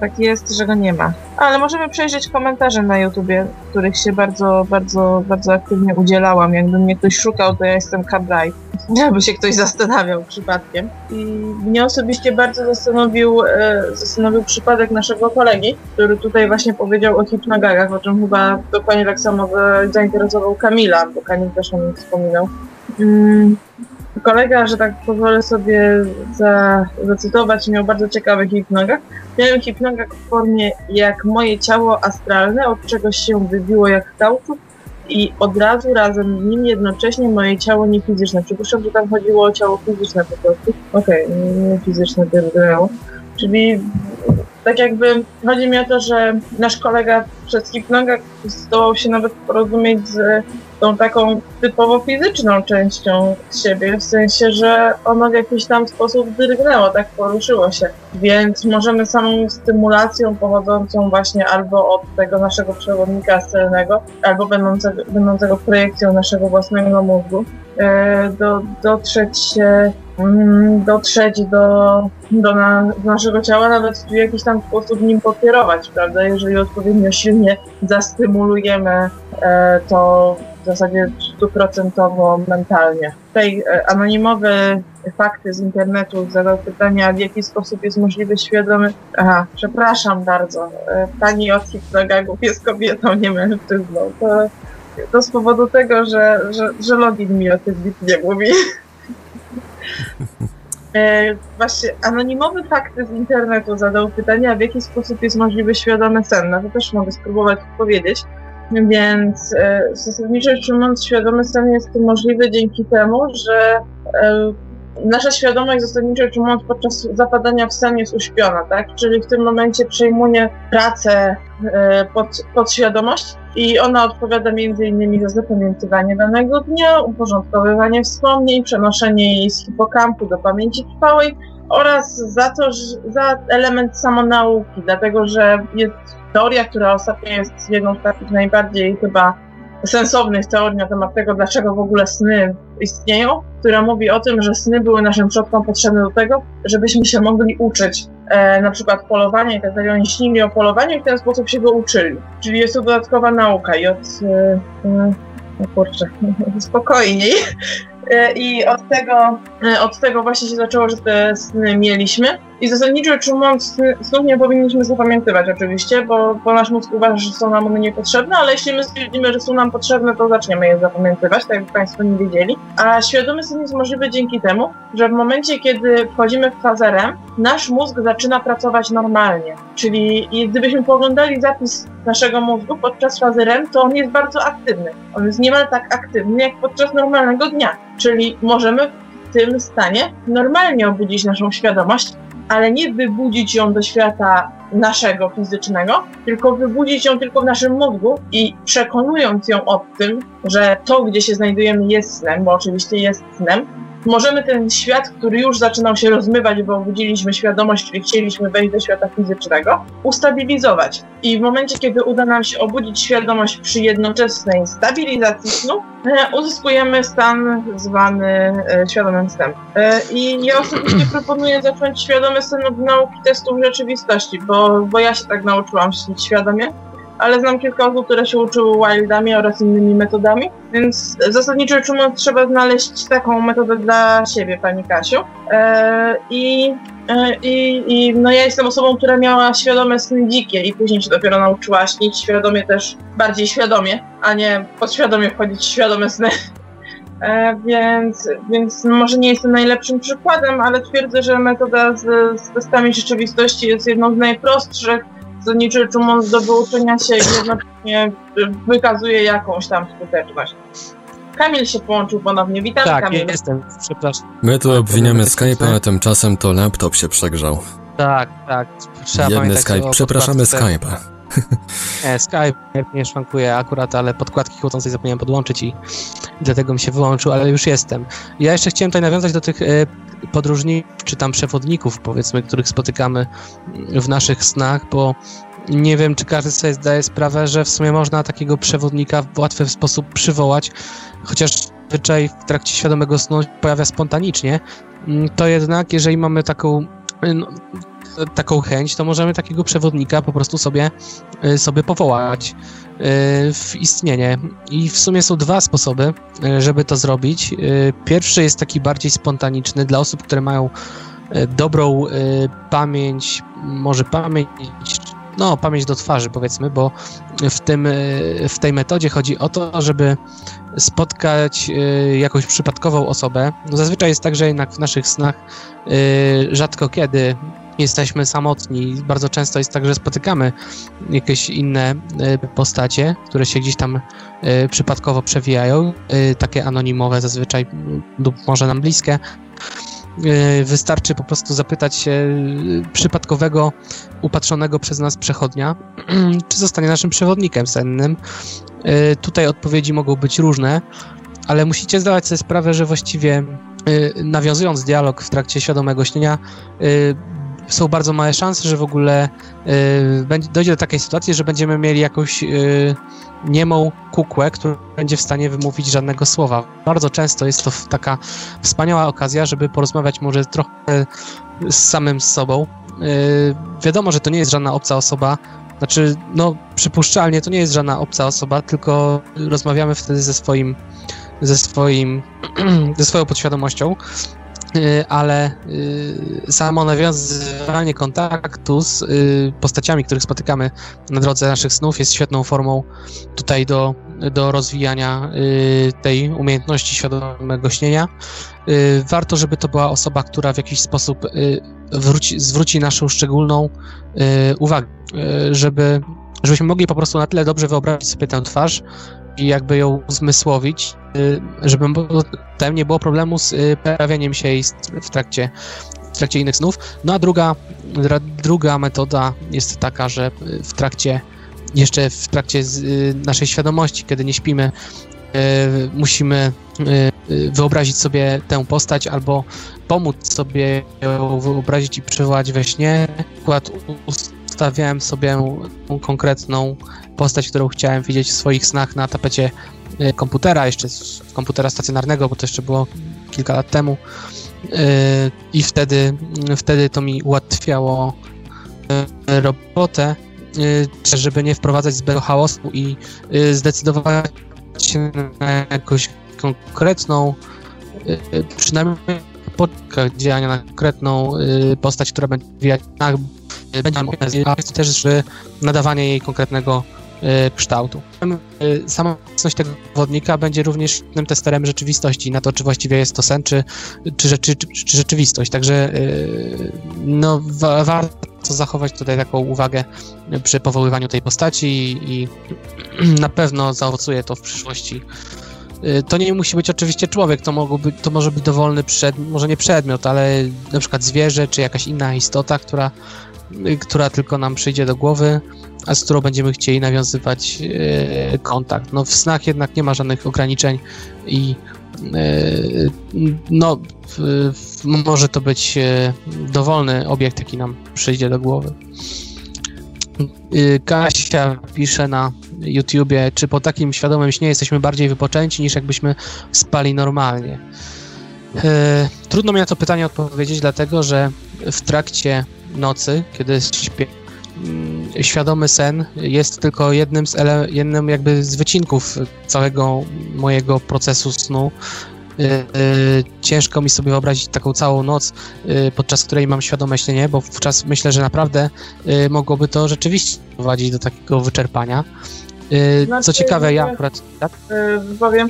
tak jest, że go nie ma. Ale możemy przejrzeć komentarze na YouTubie, których się bardzo, bardzo, bardzo aktywnie udzielałam. Jakby mnie ktoś szukał, to ja jestem Kabraj. Jakby się ktoś zastanawiał przypadkiem. I mnie osobiście bardzo zastanowił, e, zastanowił przypadek naszego kolegi, który tutaj właśnie powiedział o hipnogagach, o czym chyba dokładnie tak samo zainteresował Kamila, bo Kamil też o nim wspominał. Mm kolega, że tak pozwolę sobie za, zacytować, miał bardzo ciekawy hipnogag. Miałem hipnogag w formie jak moje ciało astralne, od czegoś się wybiło jak kauczuk i od razu razem z nim jednocześnie moje ciało niefizyczne. Przypuszczam, że tam chodziło o ciało fizyczne po prostu. Okej, okay, nie fizyczne to Czyli tak jakby chodzi mi o to, że nasz kolega przez hipnogę zdołał się nawet porozumieć z tą taką typowo fizyczną częścią siebie, w sensie, że ono w jakiś tam sposób drgnęło, tak poruszyło się. Więc możemy samą stymulacją pochodzącą właśnie albo od tego naszego przewodnika celnego, albo będącego, będącego projekcją naszego własnego mózgu, e, do, dotrzeć mm, dotrzeć do, do, na, do naszego ciała, nawet w jakiś tam sposób nim pokierować, prawda? Jeżeli odpowiednio silnie zastymulujemy e, to w zasadzie stuprocentowo mentalnie. Tutaj e, anonimowe fakty z internetu zadał pytania, w jaki sposób jest możliwy świadomy... Aha, przepraszam bardzo, e, pani od hipnogagów jest kobietą, nie mężczyzną. To, to z powodu tego, że, że, że login mi o tym nie mówi. E, właśnie anonimowy fakty z internetu zadał pytania, w jaki sposób jest możliwy świadomy sen. No to też mogę spróbować odpowiedzieć. Więc e, zasadniczo ujmując, świadomy sen jest możliwy dzięki temu, że e, nasza świadomość zasadniczo ujmując podczas zapadania w sen jest uśpiona, tak? Czyli w tym momencie przejmuje pracę e, pod, podświadomość i ona odpowiada innymi za zapamiętywanie danego dnia, uporządkowywanie wspomnień, przenoszenie jej z hipokampu do pamięci trwałej oraz za to, że, za element samonauki, dlatego że jest teoria, która ostatnio jest jedną z takich najbardziej chyba sensownych teorii na temat tego, dlaczego w ogóle sny istnieją, która mówi o tym, że sny były naszym przodkom potrzebne do tego, żebyśmy się mogli uczyć e, na przykład polowania i tak dalej. Oni śnili o polowaniu i w ten sposób się go uczyli. Czyli jest to dodatkowa nauka i od... E, e, kurczę, spokojniej. E, I od tego, e, od tego właśnie się zaczęło, że te sny mieliśmy. I zasadniczo rzecz ujmując, snów nie powinniśmy zapamiętywać oczywiście, bo, bo nasz mózg uważa, że są nam one niepotrzebne, ale jeśli my stwierdzimy, że są nam potrzebne, to zaczniemy je zapamiętywać, tak jak Państwo nie wiedzieli. A świadomy sen jest możliwy dzięki temu, że w momencie, kiedy wchodzimy w fazę REM, nasz mózg zaczyna pracować normalnie. Czyli gdybyśmy poglądali zapis naszego mózgu podczas fazy REM, to on jest bardzo aktywny. On jest niemal tak aktywny jak podczas normalnego dnia. Czyli możemy w tym stanie normalnie obudzić naszą świadomość, ale nie wybudzić ją do świata naszego fizycznego, tylko wybudzić ją tylko w naszym mózgu i przekonując ją o tym, że to, gdzie się znajdujemy, jest snem, bo oczywiście jest snem, możemy ten świat, który już zaczynał się rozmywać, bo obudziliśmy świadomość, czyli chcieliśmy wejść do świata fizycznego, ustabilizować. I w momencie, kiedy uda nam się obudzić świadomość przy jednoczesnej stabilizacji snu, e, uzyskujemy stan zwany e, świadomym snem. E, I ja osobiście proponuję zacząć świadomy sen od nauki testów rzeczywistości, bo, bo ja się tak nauczyłam śnić świadomie ale znam kilka osób, które się uczyły wildami oraz innymi metodami, więc zasadniczo rzecz ujmując trzeba znaleźć taką metodę dla siebie, Pani Kasiu. E, I e, i, I no ja jestem osobą, która miała świadome sny dzikie i później się dopiero nauczyła śnić świadomie też, bardziej świadomie, a nie podświadomie wchodzić w świadome sny. E, więc, więc może nie jestem najlepszym przykładem, ale twierdzę, że metoda z, z testami rzeczywistości jest jedną z najprostszych zasadniczo rzecz ujmując do wyuczenia się jednocześnie wykazuje jakąś tam skuteczność. Kamil się połączył ponownie. Witam, tak, Kamil. jestem, przepraszam. My tu obwiniamy Skype'a, ale tymczasem to laptop się przegrzał. Tak, tak. Trzeba pamiętać Skype. Przepraszamy. Skype'a. Nie, Skype nie szwankuje akurat, ale podkładki chłodzącej zapomniałem podłączyć i dlatego mi się wyłączył, ale już jestem. Ja jeszcze chciałem tutaj nawiązać do tych e, podróżników, czy tam przewodników, powiedzmy, których spotykamy w naszych snach, bo nie wiem, czy każdy sobie zdaje sprawę, że w sumie można takiego przewodnika w łatwy sposób przywołać, chociaż zwyczaj w trakcie świadomego snu pojawia spontanicznie, mm, to jednak jeżeli mamy taką no, taką chęć, to możemy takiego przewodnika po prostu sobie, y, sobie powołać y, w istnienie. I w sumie są dwa sposoby, y, żeby to zrobić. Pierwszy jest taki bardziej spontaniczny dla osób, które mają dobrą pamięć, może pamięć, no pamięć do twarzy powiedzmy, bo w, tym, w tej metodzie chodzi o to, żeby spotkać jakąś przypadkową osobę. No, zazwyczaj jest tak, że jednak w naszych snach rzadko kiedy jesteśmy samotni. Bardzo często jest tak, że spotykamy jakieś inne y, postacie, które się gdzieś tam y, przypadkowo przewijają, y, takie anonimowe zazwyczaj lub może nam bliskie. wystarczy po prostu zapytać się przypadkowego, upatrzonego przez nas przechodnia, czy zostanie naszym przewodnikiem sennym. Tutaj odpowiedzi mogą być różne, ale musicie zdawać sobie sprawę, że właściwie nawiązując dialog w trakcie świadomego śnienia, są bardzo małe szanse, że w ogóle y, dojdzie do takiej sytuacji, że będziemy mieli jakąś y, niemą kukłę, która będzie w stanie wymówić żadnego słowa. Bardzo często jest to taka wspaniała okazja, żeby porozmawiać może trochę z samym sobą. Y, wiadomo, że to nie jest żadna obca osoba, znaczy, no, przypuszczalnie to nie jest żadna obca osoba, tylko rozmawiamy wtedy ze swoim, ze swoim, ze swoją podświadomością ale y, samo nawiązywanie kontaktu z y, postaciami, których spotykamy na drodze naszych snów jest świetną formą tutaj do, do rozwijania tej umiejętności świadomego śnienia. Warto, żeby to była osoba, która w jakiś sposób wróci, zwróci naszą szczególną uwagę, żeby, żebyśmy mogli po prostu na tyle dobrze wyobrazić sobie tę twarz, i jakby ją zmysłowić, y, żeby potem nie było problemu z y, pojawianiem się w trakcie, w trakcie innych snów. No a druga, druga metoda jest taka, że w trakcie, jeszcze w trakcie y, naszej świadomości, kiedy nie śpimy, musimy wyobrazić sobie tę postać albo pomóc sobie ją wyobrazić i przywołać we śnie. Przykład ustawiałem sobie konkretną postać, którą chciałem widzieć w swoich snach na tapecie y, komputera, jeszcze komputera stacjonarnego, bo to jeszcze było kilka lat temu. Y, I wtedy, wtedy to mi ułatwiało y, robotę, żeby nie wprowadzać zbędnego chaosu i zdecydować się na jakąś konkretną, przynajmniej początkach działania na konkretną postać, która będzie będzie też że nadawanie jej konkretnego E, kształtu. E, sama obecność tego zawodnika będzie również tym testerem rzeczywistości na to, czy właściwie jest to sen, czy, czy, czy, czy rzeczywistość. Także no, wa warto zachować tutaj taką uwagę przy powoływaniu tej postaci i, i na pewno zaowocuje to w przyszłości to nie musi być oczywiście człowiek, to, to może być dowolny przedmiot, może nie przedmiot, ale na przykład zwierzę, czy jakaś inna istota, która, która tylko nam przyjdzie do głowy a z którą będziemy chcieli nawiązywać e, kontakt. No w snach jednak nie ma żadnych ograniczeń i e, no może to być dowolny obiekt, jaki nam przyjdzie do głowy. Kasia pisze na YouTubie, czy po takim świadomym śnie jesteśmy bardziej wypoczęci niż jakbyśmy spali normalnie. Trudno mi na to pytanie odpowiedzieć, dlatego że w trakcie nocy, kiedy śpię, Mm, świadomy sen jest tylko jednym z, ele- jednym jakby z wycinków całego mojego procesu snu. Yy, ciężko mi sobie wyobrazić taką całą noc, yy, podczas której mam świadome śnienie, bo wówczas myślę, że naprawdę mogłoby to rzeczywiście prowadzić do takiego wyczerpania. Znaczy, Co ciekawe, ja akurat... Tak? Powiem,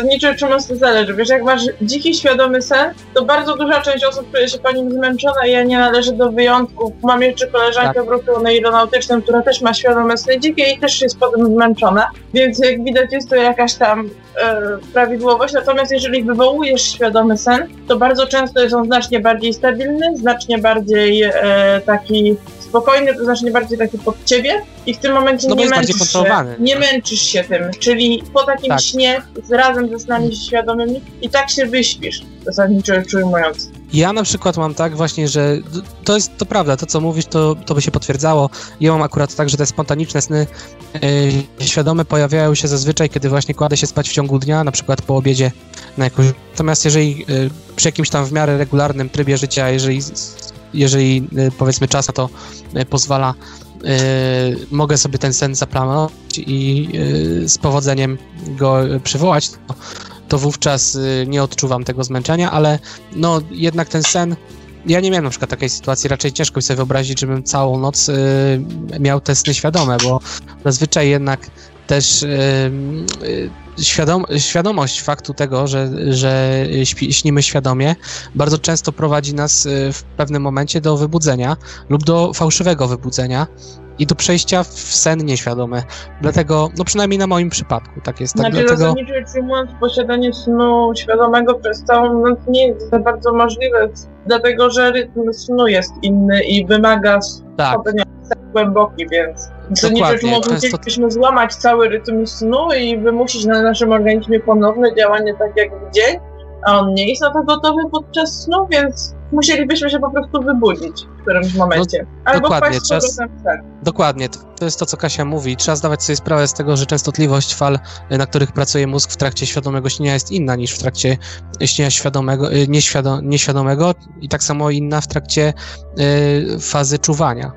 niczym czym to zależy. Wiesz, jak masz dziki, świadomy sen, to bardzo duża część osób czuje się po nim zmęczona i ja nie należę do wyjątków. Mam jeszcze koleżankę tak. w ruchu aeronautycznym, która też ma świadome sny dzikie i też jest potem zmęczona, więc jak widać jest to jakaś tam e, prawidłowość. Natomiast jeżeli wywołujesz świadomy sen, to bardzo często jest on znacznie bardziej stabilny, znacznie bardziej e, taki spokojny, to znacznie bardziej taki pod ciebie i w tym momencie no nie, męczysz się, nie męczysz się tym. Czyli po takim tak. śnie razem ze snami świadomymi i tak się wyśpisz, zasadniczo rzecz ujmując. Ja na przykład mam tak właśnie, że to jest to prawda, to co mówisz, to, to by się potwierdzało. Ja mam akurat tak, że te spontaniczne sny yy, świadome pojawiają się zazwyczaj, kiedy właśnie kładę się spać w ciągu dnia, na przykład po obiedzie na jakąś... Natomiast jeżeli yy, przy jakimś tam w miarę regularnym trybie życia, jeżeli jeżeli y, powiedzmy czas na to y, pozwala, y, mogę sobie ten sen zaplanować i z powodzeniem go przywołać, to, to wówczas nie odczuwam tego zmęczenia, ale no jednak ten sen ja nie miałem na przykład takiej sytuacji, raczej ciężko mi sobie wyobrazić, żebym całą noc y, miał te sny świadome, bo zazwyczaj jednak też świadom, świadomość faktu tego, że, że śpi, śnimy świadomie, bardzo często prowadzi nas y, w pewnym momencie do wybudzenia lub do fałszywego wybudzenia i do przejścia w sen nieświadomy. Dlatego, no przynajmniej na moim przypadku tak jest. Tak, Znaczy, dlatego... zasadniczo rzecz ujmując, posiadanie snu świadomego przez całą noc nie jest za bardzo możliwe, dlatego że rytm snu jest inny i wymaga Tak, sen głęboki, więc Dokładnie, ujmując, często- musielibyśmy złamać cały rytm snu i wymusić na naszym organizmie ponowne działanie tak jak w dzień, a on nie jest na to gotowy podczas snu, więc musielibyśmy się po prostu wybudzić w którymś momencie. Albo No, dokładnie, wpaść czas-. Dokładnie, to to jest to, co Kasia mówi. Trzeba zdawać sobie sprawę z tego, że częstotliwość fal, y, na których pracuje mózg w trakcie świadomego śnienia jest inna niż w trakcie śnienia świadomego, y, nieświado, nieświadomego i tak samo inna w trakcie y, fazy czuwania.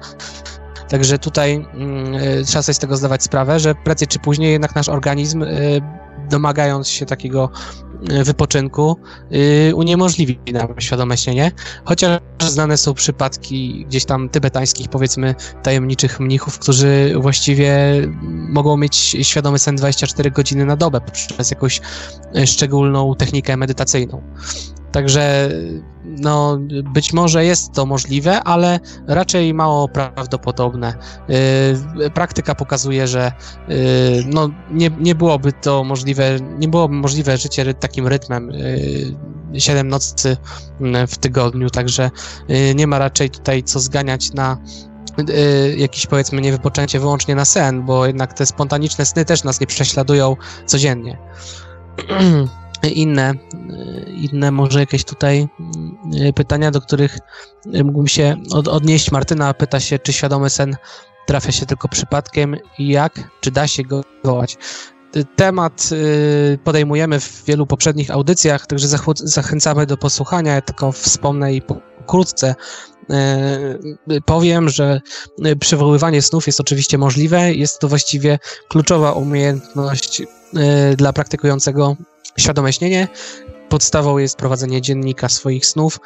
Także tutaj mm, y, trzeba sobie z tego zdawać sprawę, że prędzej czy później jednak nasz organizm, y, domagając się takiego y, wypoczynku, y, uniemożliwi nam świadome śnienie. Chociaż znane są przypadki gdzieś tam tybetańskich, powiedzmy, tajemniczych mnichów, którzy właściwie mogą mieć świadomy sen 24 godziny na dobę przez jakąś e, szczególną technikę medytacyjną. Także no, być może jest to możliwe, ale raczej mało prawdopodobne. Yy, Praktyka pokazuje, że yy, no, nie, nie byłoby to możliwe, nie byłoby możliwe życie takim rytmem yy, 7 nocy mm, w tygodniu, także yy, nie ma raczej tutaj co zganiać na y, jakieś powiedzmy niewypoczęcie wyłącznie na sen, bo jednak te spontaniczne sny też nas nie prześladują codziennie. Inne, y, inne może jakieś tutaj y, pytania, do których y, mógłbym się od, odnieść. Martyna pyta się, czy świadomy sen trafia się tylko przypadkiem i jak, czy da się go wołać. Y, Temat podejmujemy w wielu poprzednich audycjach, także zachęcamy do posłuchania. Ja tylko wspomnę i pokrótce powiem, że przywoływanie snów jest oczywiście możliwe. Jest to właściwie kluczowa umiejętność dla praktykującego świadome śnienie. Podstawą jest prowadzenie dziennika swoich snów,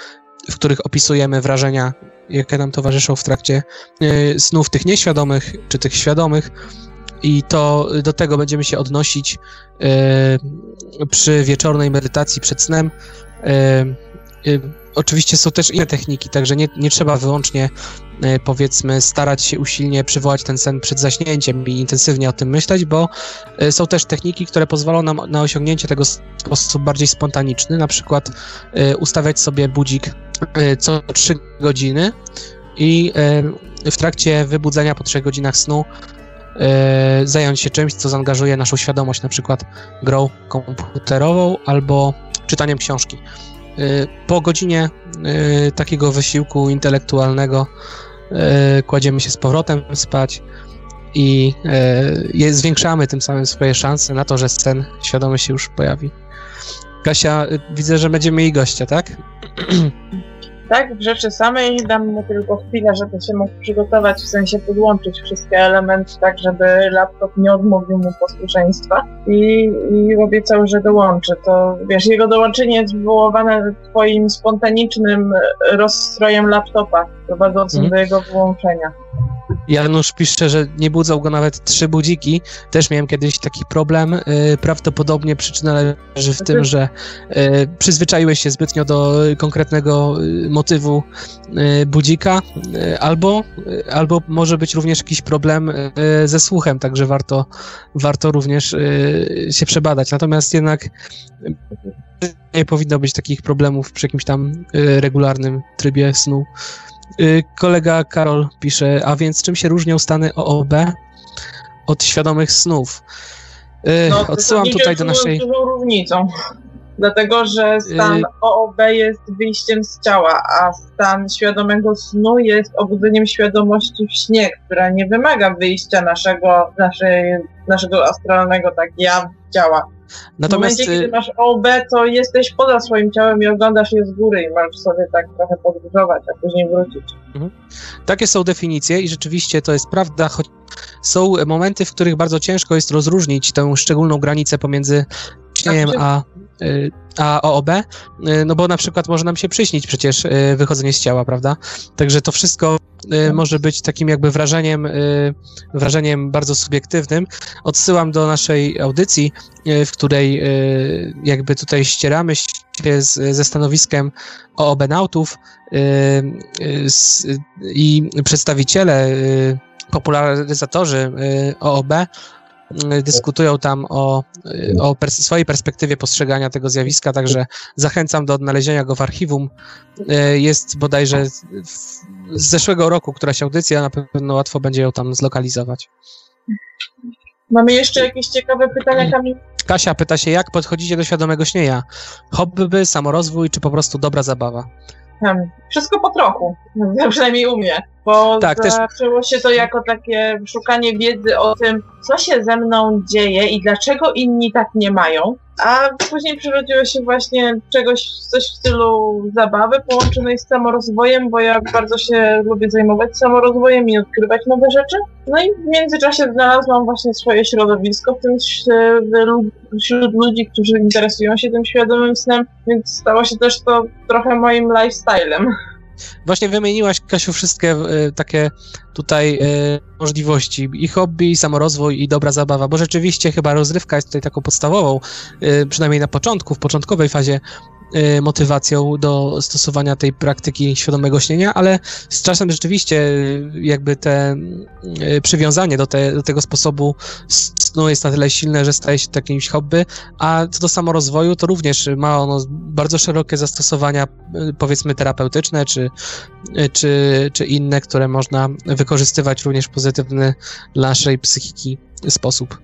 w których opisujemy wrażenia, jakie nam towarzyszą w trakcie y, snów tych nieświadomych czy tych świadomych. I to do tego będziemy się odnosić y, przy wieczornej medytacji przed snem. Oczywiście są też inne techniki, także nie, nie trzeba wyłącznie y, powiedzmy starać się usilnie przywołać ten sen przed zaśnięciem i intensywnie o tym myśleć, bo y, są też techniki, które pozwolą nam na osiągnięcie tego w sposób bardziej spontaniczny, na przykład y, ustawiać sobie budzik co 3 godziny i w trakcie wybudzenia po 3 godzinach snu zająć się czymś, co zaangażuje naszą świadomość, na przykład grą komputerową albo czytaniem książki. Y, Po godzinie y, takiego wysiłku intelektualnego y, kładziemy się z powrotem spać i zwiększamy tym samym swoje szanse na to, że sen świadomy się już pojawi. Kasia, widzę, że będziemy mieli gościa, tak? Tak, w rzeczy samej dam mu tylko chwilę, żeby się mógł przygotować, w sensie podłączyć wszystkie elementy, tak żeby laptop nie odmówił mu posłuszeństwa i, i obiecał, że dołączy. To wiesz, jego dołączenie jest wywoływane twoim spontanicznym e, rozstrojem laptopa, prowadzącym Mhm. do jego wyłączenia. Janusz pisze, że nie budzą go nawet trzy budziki. Też miałem kiedyś taki problem. Y, Prawdopodobnie przyczyna leży w tym, że y, przyzwyczaiłeś się zbytnio do konkretnego y, motywu budzika, albo, albo może być również jakiś problem ze słuchem, także warto, warto również się przebadać. Natomiast jednak nie powinno być takich problemów przy jakimś tam regularnym trybie snu. Y, Kolega Karol pisze, a więc czym się różnią stany OOB od świadomych snów? Y, No, Odsyłam tutaj do naszej... dużą różnicą. Dlatego, że stan Y- OOB jest wyjściem z ciała, a stan świadomego snu jest obudzeniem świadomości w śnie, która nie wymaga wyjścia naszego, naszej, naszego astralnego tak ja ciała. W Natomiast momencie, y, kiedy masz OOB, to jesteś poza swoim ciałem i oglądasz je z góry i możesz sobie tak trochę podróżować, a później wrócić. takie są definicje i rzeczywiście to jest prawda, choć są momenty, w których bardzo ciężko jest rozróżnić tę szczególną granicę pomiędzy śnieniem, a, y, a OOB, y, no bo na przykład może nam się przyśnić przecież y, wychodzenie z ciała, prawda? Także to wszystko y, może być takim jakby wrażeniem, wrażeniem bardzo subiektywnym. Odsyłam do naszej audycji, w której jakby tutaj ścieramy się z, ze stanowiskiem OOB nautów i przedstawiciele, popularyzatorzy OOB dyskutują tam o, y, o pers- swojej perspektywie postrzegania tego zjawiska, także zachęcam do odnalezienia go w archiwum. Y, Jest bodajże z zeszłego roku któraś audycja, na pewno łatwo będzie ją tam zlokalizować. Mamy jeszcze jakieś ciekawe pytania, Kamil? Kasia pyta się, jak podchodzicie do świadomego śnienia? Hobby, samorozwój, czy po prostu dobra zabawa? Hmm, Wszystko po trochu, przynajmniej u mnie, bo Tak, też- zaczęło się to jako takie szukanie wiedzy o tym, co się ze mną dzieje i dlaczego inni tak nie mają, a później przerodziło się właśnie czegoś, coś w stylu zabawy połączonej z samorozwojem, bo ja bardzo się lubię zajmować samorozwojem i odkrywać nowe rzeczy. No i w międzyczasie znalazłam właśnie swoje środowisko, w tym wśród ludzi, którzy interesują się tym świadomym snem, więc stało się też to trochę moim lifestylem. Właśnie wymieniłaś, Kasiu, wszystkie y, takie tutaj y, możliwości. I hobby, i samorozwój, i dobra zabawa, bo rzeczywiście chyba rozrywka jest tutaj taką podstawową, y, przynajmniej na początku, w początkowej fazie, motywacją do stosowania tej praktyki świadomego śnienia, ale z czasem rzeczywiście y, jakby te y, przywiązanie do, te, do tego sposobu snu jest na tyle silne, że staje się to jakimś hobby, a co do samorozwoju, to również ma ono bardzo szerokie zastosowania, y, powiedzmy terapeutyczne, czy, y, czy, czy inne, które można wykorzystywać również w pozytywny dla naszej psychiki sposób.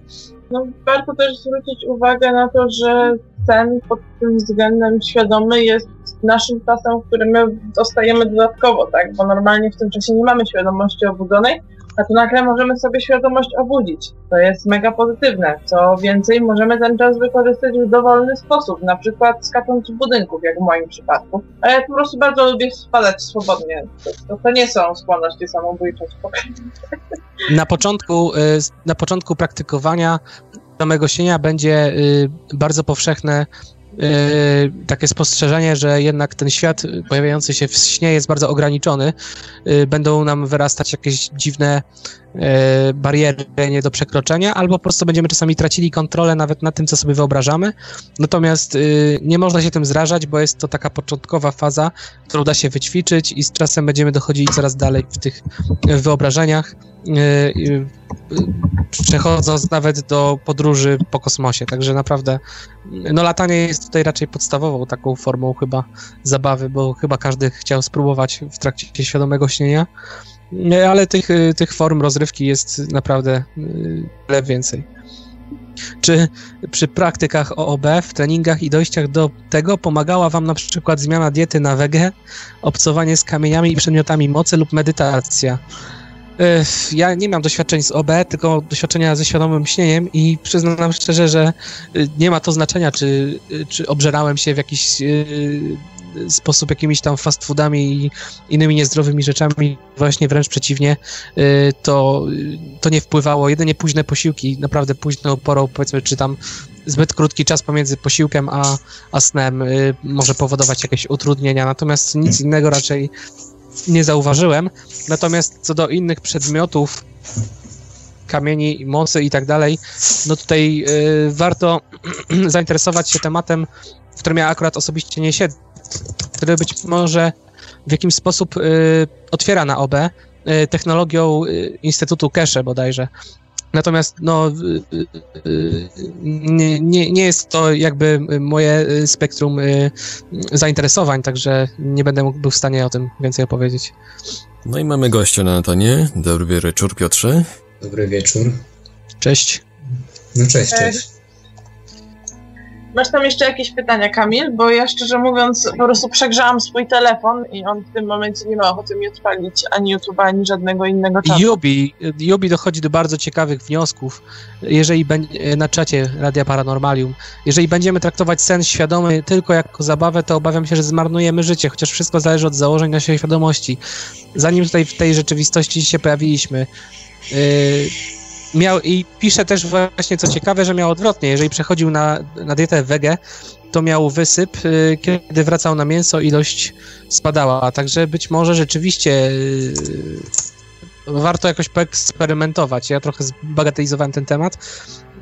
No, warto też zwrócić uwagę na to, że sen pod tym względem świadomy jest naszym czasem, w którym my dostajemy dodatkowo, tak? Bo normalnie w tym czasie nie mamy świadomości obudzonej, a tu nagle możemy sobie świadomość obudzić. To jest mega pozytywne. Co więcej, możemy ten czas wykorzystać w dowolny sposób, na przykład skacząc z budynków, jak w moim przypadku. Ale ja po prostu bardzo lubię spadać swobodnie. To, to, nie są skłonności samobójcze. Na początku, y, na początku praktykowania samego śnienia będzie y, bardzo powszechne takie spostrzeżenie, że jednak ten świat pojawiający się w śnie jest bardzo ograniczony. Y, Będą nam wyrastać jakieś dziwne bariery nie do przekroczenia, albo po prostu będziemy czasami tracili kontrolę nawet nad tym, co sobie wyobrażamy. Natomiast y, nie można się tym zrażać, bo jest to taka początkowa faza, którą da się wyćwiczyć i z czasem będziemy dochodzili coraz dalej w tych wyobrażeniach, y, y, przechodząc nawet do podróży po kosmosie. Także naprawdę, no latanie jest tutaj raczej podstawową taką formą chyba zabawy, bo chyba każdy chciał spróbować w trakcie świadomego śnienia. Ale tych, y, tych form rozrywki jest naprawdę y, wiele więcej. Czy przy praktykach OOB, w treningach i dojściach do tego pomagała Wam na przykład zmiana diety na wege, obcowanie z kamieniami i przedmiotami mocy lub medytacja? Ech, Ja nie mam doświadczeń z OB, tylko doświadczenia ze świadomym śnieniem i przyznam szczerze, że y, nie ma to znaczenia, czy, y, czy obżerałem się w jakiś y, sposób jakimiś tam fast foodami i innymi niezdrowymi rzeczami. Właśnie wręcz przeciwnie, y, to, y, to nie wpływało. Jedynie późne posiłki, naprawdę późną porą, powiedzmy, czy tam zbyt krótki czas pomiędzy posiłkiem a, a snem y, może powodować jakieś utrudnienia, natomiast nic innego raczej nie zauważyłem. Natomiast co do innych przedmiotów, kamieni, mocy i tak dalej, no tutaj y, warto zainteresować się tematem, w którym ja akurat osobiście nie siedzę, który być może w jakiś sposób y, otwiera na OB y, technologią y, Instytutu Kesze bodajże. Natomiast no, nie, nie, nie jest to jakby moje spektrum zainteresowań, także nie będę mógł był w stanie o tym więcej opowiedzieć. No i mamy gościa na Antenie. Dobry wieczór, Piotrze. Dobry wieczór. Cześć. No cześć, Cześć. cześć. Masz tam jeszcze jakieś pytania, Kamil? Bo ja szczerze mówiąc po prostu przegrzałam swój telefon i on w tym momencie nie ma ochoty mi odpalić ani YouTube'a, ani żadnego innego czasu. Yubi, Yubi dochodzi do bardzo ciekawych wniosków, jeżeli na czacie Radia Paranormalium. Jeżeli będziemy traktować sen świadomy tylko jako zabawę, to obawiam się, że zmarnujemy życie, chociaż wszystko zależy od założeń naszej świadomości. Zanim tutaj w tej rzeczywistości się pojawiliśmy, yy, miał i pisze też właśnie, co ciekawe, że miał odwrotnie. Jeżeli przechodził na, na dietę wege, to miał wysyp, y, kiedy wracał na mięso, ilość spadała. Także być może rzeczywiście y, warto jakoś poeksperymentować. Ja trochę zbagatelizowałem ten temat,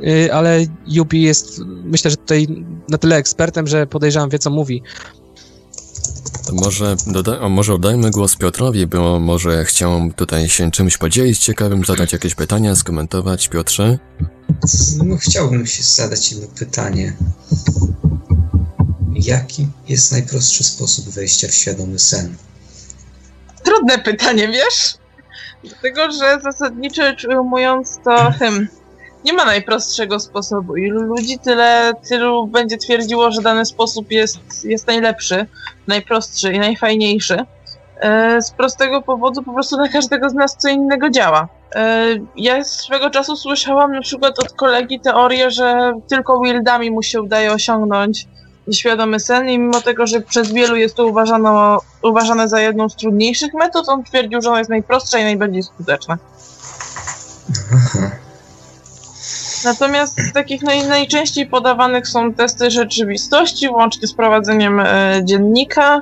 y, ale Yubi jest, myślę, że tutaj na tyle ekspertem, że podejrzewam wie, co mówi. To może, doda- o, może oddajmy głos Piotrowi, bo może chciał tutaj się czymś podzielić ciekawym, zadać jakieś pytania, skomentować. Piotrze? No, chciałbym się zadać jedno pytanie. Jaki jest najprostszy sposób wejścia w świadomy sen? Trudne pytanie, wiesz? Dlatego, że zasadniczo ujmując to hmm, nie ma najprostszego sposobu. Ilu ludzi, tyle tylu będzie twierdziło, że dany sposób jest, jest najlepszy, najprostszy i najfajniejszy. E, Z prostego powodu po prostu na każdego z nas co innego działa. E, Ja swego czasu słyszałam na przykład od kolegi teorię, że tylko wildami mu się udaje osiągnąć świadomy sen i mimo tego, że przez wielu jest to uważano, uważane za jedną z trudniejszych metod, on twierdził, że ona jest najprostsza i najbardziej skuteczna. Natomiast z takich naj, najczęściej podawanych są testy rzeczywistości, łącznie z prowadzeniem e, dziennika.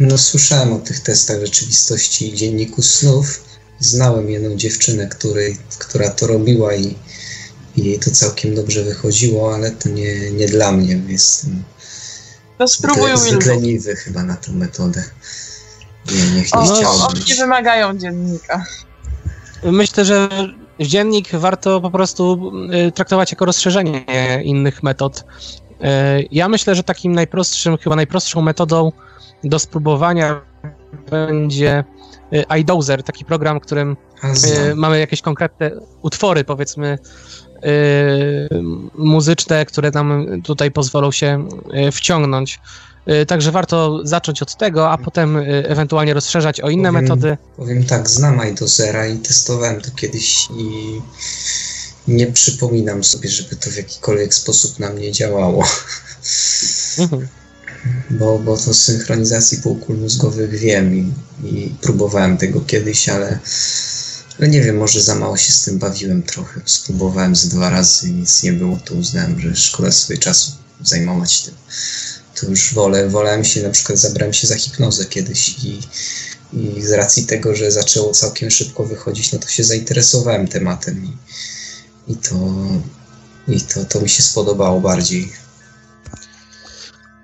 No, słyszałem o tych testach rzeczywistości i dzienniku snów. Znałem jedną dziewczynę, której, która to robiła i, i jej to całkiem dobrze wychodziło, ale to nie, nie dla mnie. Jestem To spróbuj zbyt, leniwy chyba na tę metodę. Nie, nie, nie O, chciałbym. Oni nie wymagają dziennika. Myślę, że dziennik warto po prostu y, traktować jako rozszerzenie innych metod. Y, Ja myślę, że takim najprostszym, chyba najprostszą metodą do spróbowania będzie y, iDozer, taki program, w którym mamy jakieś konkretne utwory, powiedzmy, muzyczne, które nam tutaj pozwolą się wciągnąć. Y, Także warto zacząć od tego, a potem y, ewentualnie rozszerzać o inne Powiem- metody. Powiem tak, znam iDozera i testowałem to kiedyś i nie przypominam sobie, żeby to w jakikolwiek sposób na mnie działało. Mhm. Bo, bo to z synchronizacji półkul mózgowych wiem i, i próbowałem tego kiedyś, ale, ale nie wiem, może za mało się z tym bawiłem trochę. Spróbowałem z dwa razy nic nie było, to uznałem, że szkoda sobie czasu zajmować tym. To już wolę, wolałem się, na przykład zabrałem się za hipnozę kiedyś i, i z racji tego, że zaczęło całkiem szybko wychodzić, no to się zainteresowałem tematem i, i to, i to, to mi się spodobało bardziej.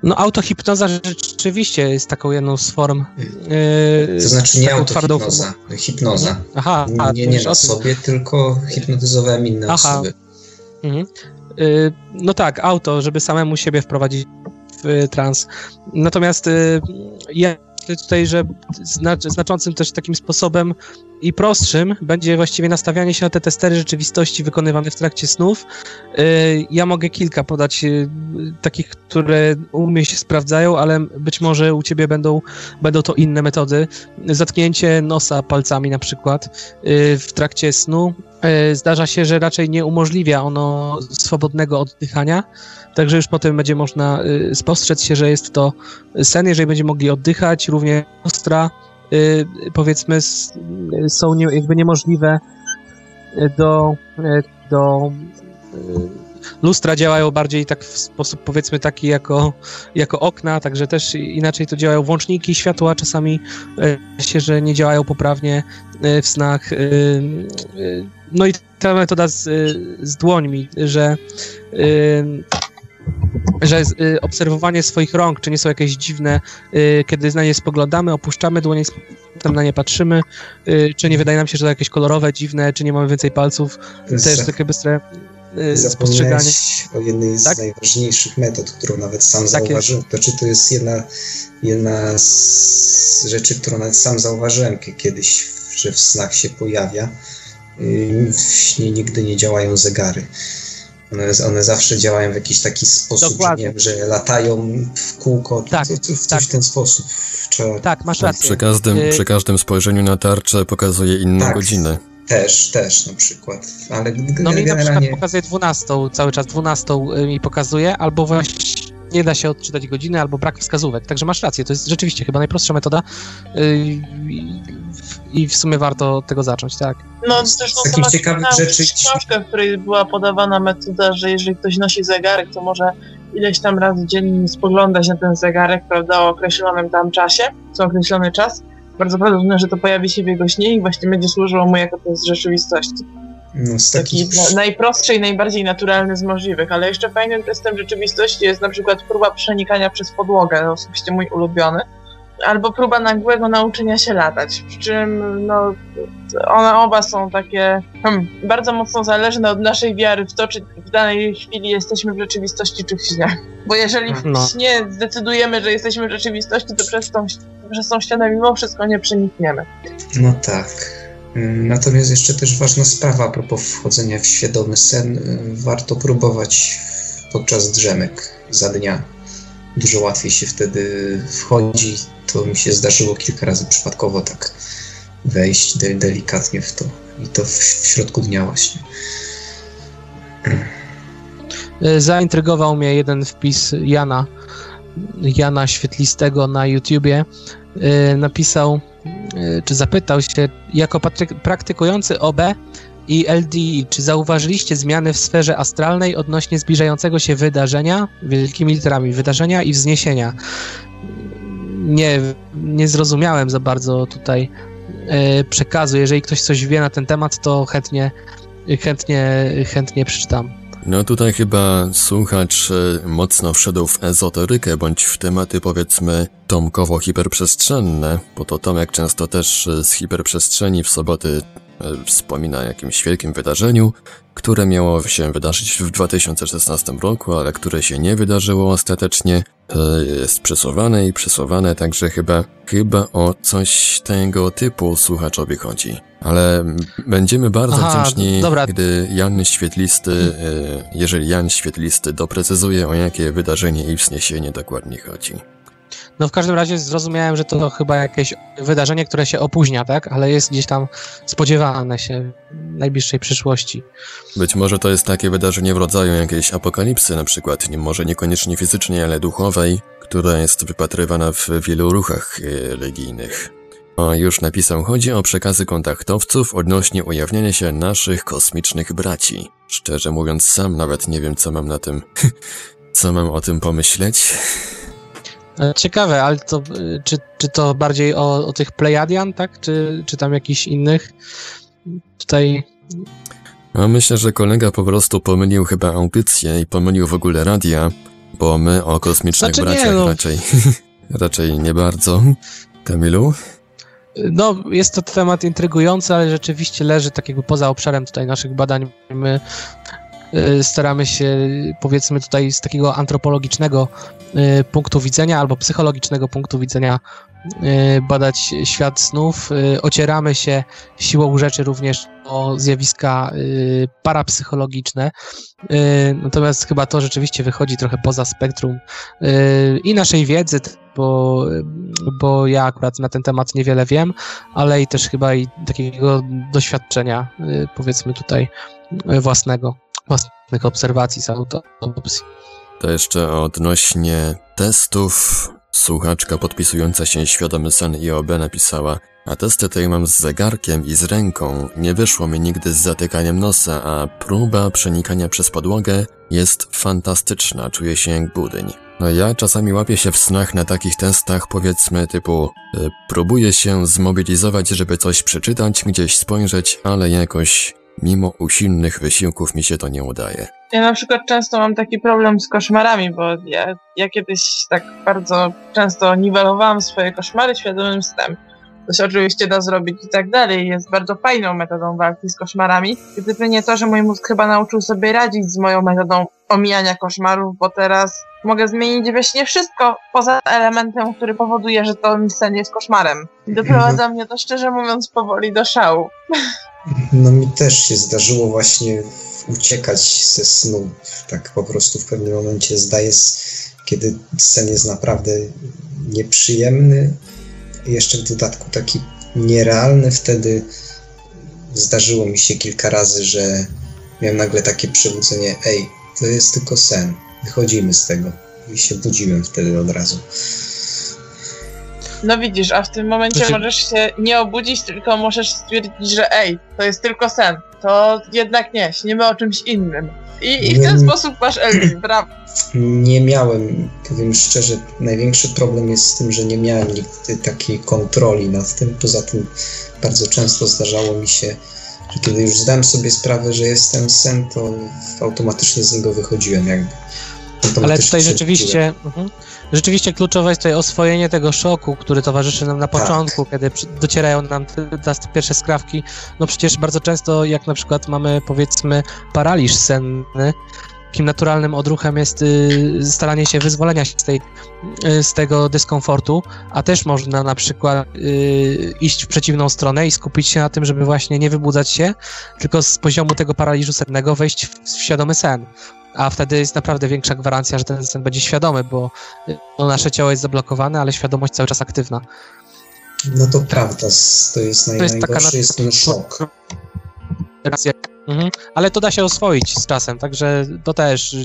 No autohipnoza rzeczywiście jest taką jedną z form. Yy, To znaczy nie twardą autohipnoza, hipnoza. Aha, a, Nie, nie na sobie, tylko hipnotyzowałem inne Aha. osoby. Mhm. Yy, no tak, auto, żeby samemu siebie wprowadzić trans. Natomiast y, ja myślę tutaj, że znacz, znaczącym też takim sposobem i prostszym będzie właściwie nastawianie się na te testery rzeczywistości wykonywane w trakcie snów. Y, Ja mogę kilka podać y, takich, które u mnie się sprawdzają, ale być może u ciebie będą, będą to inne metody. Zatknięcie nosa palcami na przykład y, w trakcie snu. Y, Zdarza się, że raczej nie umożliwia ono swobodnego oddychania, także już potem będzie można y, spostrzec się, że jest to sen, jeżeli będziemy mogli oddychać, równie ostra, y, powiedzmy, y, są jakby niemożliwe do, do lustra działają bardziej tak w sposób powiedzmy taki jako, jako okna, także też inaczej to działają włączniki światła, czasami y, się, że nie działają poprawnie y, w snach. No i ta metoda z, y, z dłońmi, że y, że y, obserwowanie swoich rąk, czy nie są jakieś dziwne, kiedy na nie spoglądamy, opuszczamy dłonie, potem na nie patrzymy, czy nie wydaje nam się, że to jakieś kolorowe, dziwne, czy nie mamy więcej palców, też Za- takie bystre spostrzeganie. O jednej z Tak? najważniejszych metod, którą nawet sam Tak jest. zauważyłem. Znaczy, to jest jedna, jedna z rzeczy, którą nawet sam zauważyłem kie- kiedyś, że w snach się pojawia. W śnie nigdy nie działają zegary. One, one zawsze działają w jakiś taki sposób, że, Dokładnie. nie wiem, że latają w kółko. Tak, to, to, w tak. coś w ten sposób. Trzeba Tak, masz Tak, rację. przy każdym, Y, przy każdym spojrzeniu na tarczę pokazuje inną Tak. godzinę. też, też na przykład. Ale No mi na przykład generalnie pokazuje 12 cały czas, 12 mi pokazuje, albo właśnie nie da się odczytać godziny albo brak wskazówek. Także masz rację, to jest rzeczywiście chyba najprostsza metoda i w sumie warto tego zacząć, tak. No zresztą Z takich ciekawych rzeczy- książkę, w której była podawana metoda, że jeżeli ktoś nosi zegarek, to może ileś tam razy dziennie spoglądać na ten zegarek, prawda, o określonym tam czasie, co określony czas. Bardzo prawdopodobne, że to pojawi się w jego śnie i właśnie będzie służyło mu jako to z rzeczywistości. No, z Taki takich... na, najprostszy i najbardziej naturalny z możliwych, ale jeszcze fajnym testem rzeczywistości jest na przykład próba przenikania przez podłogę, osobiście mój ulubiony, albo próba nagłego nauczenia się latać, przy czym no, one oba są takie hmm, bardzo mocno zależne od naszej wiary w to, czy w danej chwili jesteśmy w rzeczywistości, czy w śnie. Bo jeżeli w No. śnie zdecydujemy, że jesteśmy w rzeczywistości, to przez tą, przez tą ścianę mimo wszystko nie przenikniemy. No tak. Natomiast jeszcze też ważna sprawa a propos wchodzenia w świadomy sen. Warto próbować podczas drzemek za dnia. Dużo łatwiej się wtedy wchodzi. To mi się zdarzyło kilka razy przypadkowo tak wejść de- delikatnie w to. I to w, w środku dnia właśnie. Y, Zaintrygował mnie jeden wpis Jana, Jana Świetlistego na YouTubie. Y, Napisał, y, czy zapytał się, jako praktykujący OB i LDI, czy zauważyliście zmiany w sferze astralnej odnośnie zbliżającego się wydarzenia, wielkimi literami, wydarzenia i wzniesienia? Nie, nie zrozumiałem za bardzo tutaj y, przekazu. Jeżeli ktoś coś wie na ten temat, to chętnie, chętnie, chętnie przeczytam. No tutaj chyba słuchacz e, mocno wszedł w ezoterykę, bądź w tematy powiedzmy tomkowo-hiperprzestrzenne, bo to Tomek często też e, z hiperprzestrzeni w soboty wspomina o jakimś wielkim wydarzeniu, które miało się wydarzyć w 2016 roku, ale które się nie wydarzyło ostatecznie. E, Jest przesuwane i przesuwane, także chyba, chyba o coś tego typu słuchaczowi chodzi. Ale będziemy bardzo Aha, wdzięczni, dobra. gdy Jan Świetlisty, e, jeżeli Jan Świetlisty doprecyzuje o jakie wydarzenie i wzniesienie dokładnie chodzi. No w każdym razie zrozumiałem, że to chyba jakieś wydarzenie, które się opóźnia, tak? Ale jest gdzieś tam spodziewane się w najbliższej przyszłości. Być może to jest takie wydarzenie w rodzaju jakiejś apokalipsy, na przykład, może niekoniecznie fizycznej, ale duchowej, która jest wypatrywana w wielu ruchach e, religijnych. O, już napisał, chodzi o przekazy kontaktowców odnośnie ujawniania się naszych kosmicznych braci. Szczerze mówiąc, sam nawet nie wiem, co mam na tym, co mam o tym pomyśleć. E, Ciekawe, ale to, y, czy, czy to bardziej o, o tych Plejadian, tak? Czy, czy tam jakichś innych? Tutaj No, myślę, że kolega po prostu pomylił chyba audycję i pomylił w ogóle radia, bo my o kosmicznych Znaczy nie, braciach no. raczej, raczej nie bardzo. Kamilu? No, jest to temat intrygujący, ale rzeczywiście leży tak jakby poza obszarem tutaj naszych badań. My staramy się, powiedzmy tutaj z takiego antropologicznego y, punktu widzenia albo psychologicznego punktu widzenia y, badać świat snów. Y, Ocieramy się siłą rzeczy również o zjawiska y, parapsychologiczne. Y, Natomiast chyba to rzeczywiście wychodzi trochę poza spektrum y, i naszej wiedzy, bo, bo ja akurat na ten temat niewiele wiem, ale i też chyba i takiego doświadczenia, y, powiedzmy tutaj, y, własnego, własnych obserwacji z autopsji. To jeszcze odnośnie testów. Słuchaczka podpisująca się Świadomy Sen IOB napisała A testy tej mam z zegarkiem i z ręką. Nie wyszło mi nigdy z zatykaniem nosa, a próba przenikania przez podłogę jest fantastyczna. Czuję się jak budyń. No ja czasami łapię się w snach na takich testach, powiedzmy typu y, próbuję się zmobilizować, żeby coś przeczytać, gdzieś spojrzeć, ale jakoś mimo usilnych wysiłków mi się to nie udaje. Ja na przykład często mam taki problem z koszmarami, bo ja, ja kiedyś tak bardzo często niwelowałam swoje koszmary świadomym snem. To się oczywiście da zrobić i tak dalej. Jest bardzo fajną metodą walki z koszmarami. Gdyby nie to, że mój mózg chyba nauczył sobie radzić z moją metodą omijania koszmarów, bo teraz mogę zmienić we śnie wszystko poza elementem, który powoduje, że to sen jest koszmarem. I doprowadza mnie to szczerze mówiąc powoli do szału. No mi też się zdarzyło właśnie uciekać ze snu. Tak po prostu w pewnym momencie zdaje, s- kiedy sen jest naprawdę nieprzyjemny, jeszcze w dodatku taki nierealny, wtedy zdarzyło mi się kilka razy, że miałem nagle takie przebudzenie, ej, to jest tylko sen, wychodzimy z tego. i się budziłem wtedy od razu. No widzisz, a w tym momencie Znaczy- możesz się nie obudzić, tylko możesz stwierdzić, że ej, to jest tylko sen. To jednak nie, śnimy o czymś innym. I, i w ten Mm. sposób masz Elwin, brawo. Nie miałem, powiem szczerze, największy problem jest z tym, że nie miałem nigdy takiej kontroli nad tym. Poza tym bardzo często zdarzało mi się, że kiedy już zdałem sobie sprawę, że jestem sen, to automatycznie z niego wychodziłem jakby. Ale tutaj rzeczywiście, mhm, rzeczywiście kluczowe jest tutaj oswojenie tego szoku, który towarzyszy nam na Tak. początku, kiedy przy- docierają nam te, te pierwsze skrawki. No przecież bardzo często, jak na przykład mamy powiedzmy paraliż senny, takim naturalnym odruchem jest y, staranie się wyzwolenia się z, tej, y, z tego dyskomfortu, a też można na przykład y, iść w przeciwną stronę i skupić się na tym, żeby właśnie nie wybudzać się, tylko z poziomu tego paraliżu sennego wejść w, w świadomy sen. A wtedy jest naprawdę większa gwarancja, że ten sen będzie świadomy, bo y, no, nasze ciało jest zablokowane, ale świadomość cały czas aktywna. No to prawda, to jest, naj, To jest najgorszy jest ten szok. Mhm. Ale to da się oswoić z czasem, także to też.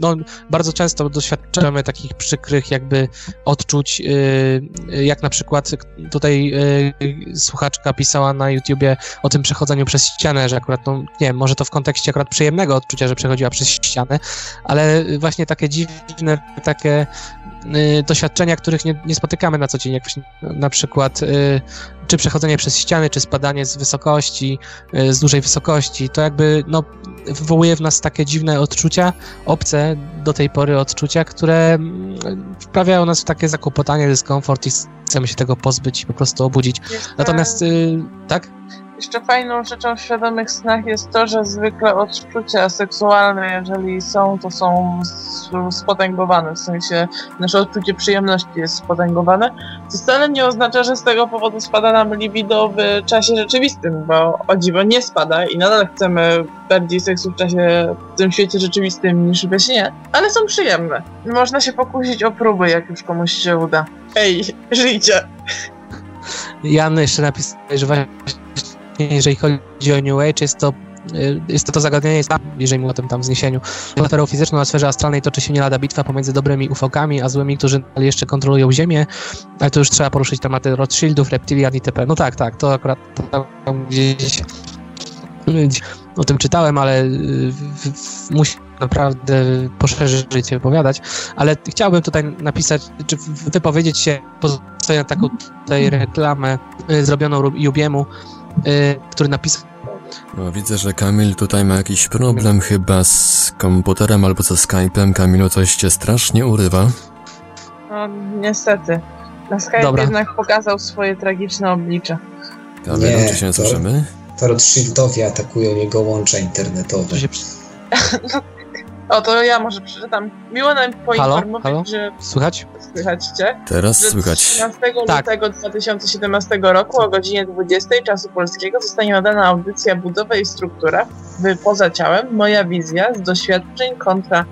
No, bardzo często doświadczamy takich przykrych jakby odczuć, y, y, jak na przykład tutaj y, słuchaczka pisała na YouTubie o tym przechodzeniu przez ścianę, że akurat, no nie wiem, może to w kontekście akurat przyjemnego odczucia, że przechodziła przez ścianę, ale właśnie takie dziwne, takie doświadczenia, których nie, nie spotykamy na co dzień, jak na przykład y, czy przechodzenie przez ściany, czy spadanie z wysokości, y, z dużej wysokości, to jakby no, wywołuje w nas takie dziwne odczucia, obce do tej pory odczucia, które mm, wprawiają nas w takie zakłopotanie, dyskomfort i chcemy się tego pozbyć i po prostu obudzić. Jeszcze, Natomiast, y, tak? Jeszcze fajną rzeczą w świadomych snach jest to, że zwykle odczucia seksualne, jeżeli są, to są spotęgowane, w sensie nasze odczucie przyjemności jest spotęgowane, co wcale nie oznacza, że z tego powodu spada nam libido w czasie rzeczywistym, bo o dziwo nie spada i nadal chcemy bardziej seksu w czasie, w tym świecie rzeczywistym niż we śnie, ale są przyjemne. Można się pokusić o próby, jak już komuś się uda. Ej, żyjcie! Jan jeszcze napisał, że właśnie jeżeli chodzi o New Age, jest to y, jest to, to zagadnienie, jest, jeżeli mówię o tym tam wzniesieniu. Sferą fizyczną na sferze astralnej toczy się nie lada bitwa pomiędzy dobrymi ufokami, a złymi, którzy jeszcze kontrolują Ziemię, ale to już trzeba poruszyć tematy Rothschildów, reptilian itp. No tak, tak, to akurat tam gdzieś gdzieś o tym czytałem, ale y, musi naprawdę poszerzyć życie opowiadać, ale chciałbym tutaj napisać, czy wypowiedzieć się, pozostając na taką tutaj reklamę y, zrobioną Jubiemu, y, który napisał No, widzę, że Kamil tutaj ma jakiś problem chyba z komputerem albo ze Skype'em. Kamilu, coś cię strasznie urywa. No, niestety. Na Skype Dobra. jednak pokazał swoje tragiczne oblicze. Kamilu, Nie, czy się to- słyszymy? To Rothschildowi atakują jego łącza internetowe. się O, to ja może przeczytam. Miło nam poinformować, Halo? że słychać? słychać cię, Teraz że słychać. 13 Tak. lutego 2017 roku o godzinie 20 czasu polskiego zostanie nadana audycja Budowa i struktura w Poza Ciałem, Moja wizja z doświadczeń kontra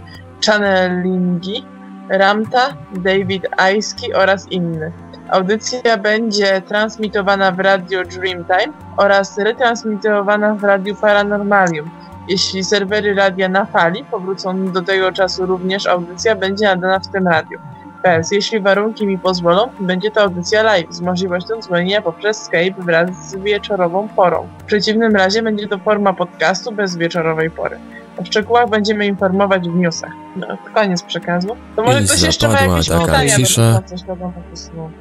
channelingi Ramta, David Aiski oraz innych. Audycja będzie transmitowana w Radio Dreamtime oraz retransmitowana w Radiu Paranormalium. Jeśli serwery radia na fali powrócą do tego czasu również audycja będzie nadana w tym radiu. PS. Jeśli warunki mi pozwolą, będzie to audycja live z możliwością dzwonienia poprzez Skype wraz z wieczorową porą. W przeciwnym razie będzie to forma podcastu bez wieczorowej pory. O szczegółach będziemy informować w newsach. No, koniec przekazu. To może I ktoś jeszcze ma jakieś taka pytania cisza.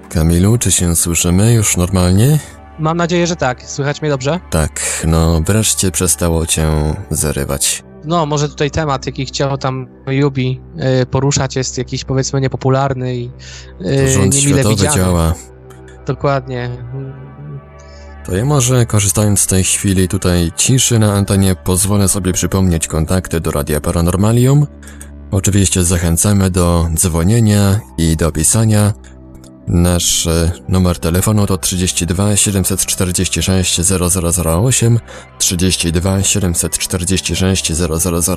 Kamilu, czy się słyszymy już normalnie? Mam nadzieję, że tak. Słychać mnie dobrze? Tak, no wreszcie przestało cię zarywać. No, może tutaj temat, jaki chciał tam Jubi y, poruszać, jest jakiś powiedzmy niepopularny i y, rząd niemile światowy widziany. działa. Dokładnie. To ja może, korzystając z tej chwili tutaj ciszy na antenie, pozwolę sobie przypomnieć kontakty do Radia Paranormalium. Oczywiście zachęcamy do dzwonienia i do pisania. Nasz e, numer telefonu to 32 746 0008, 32 746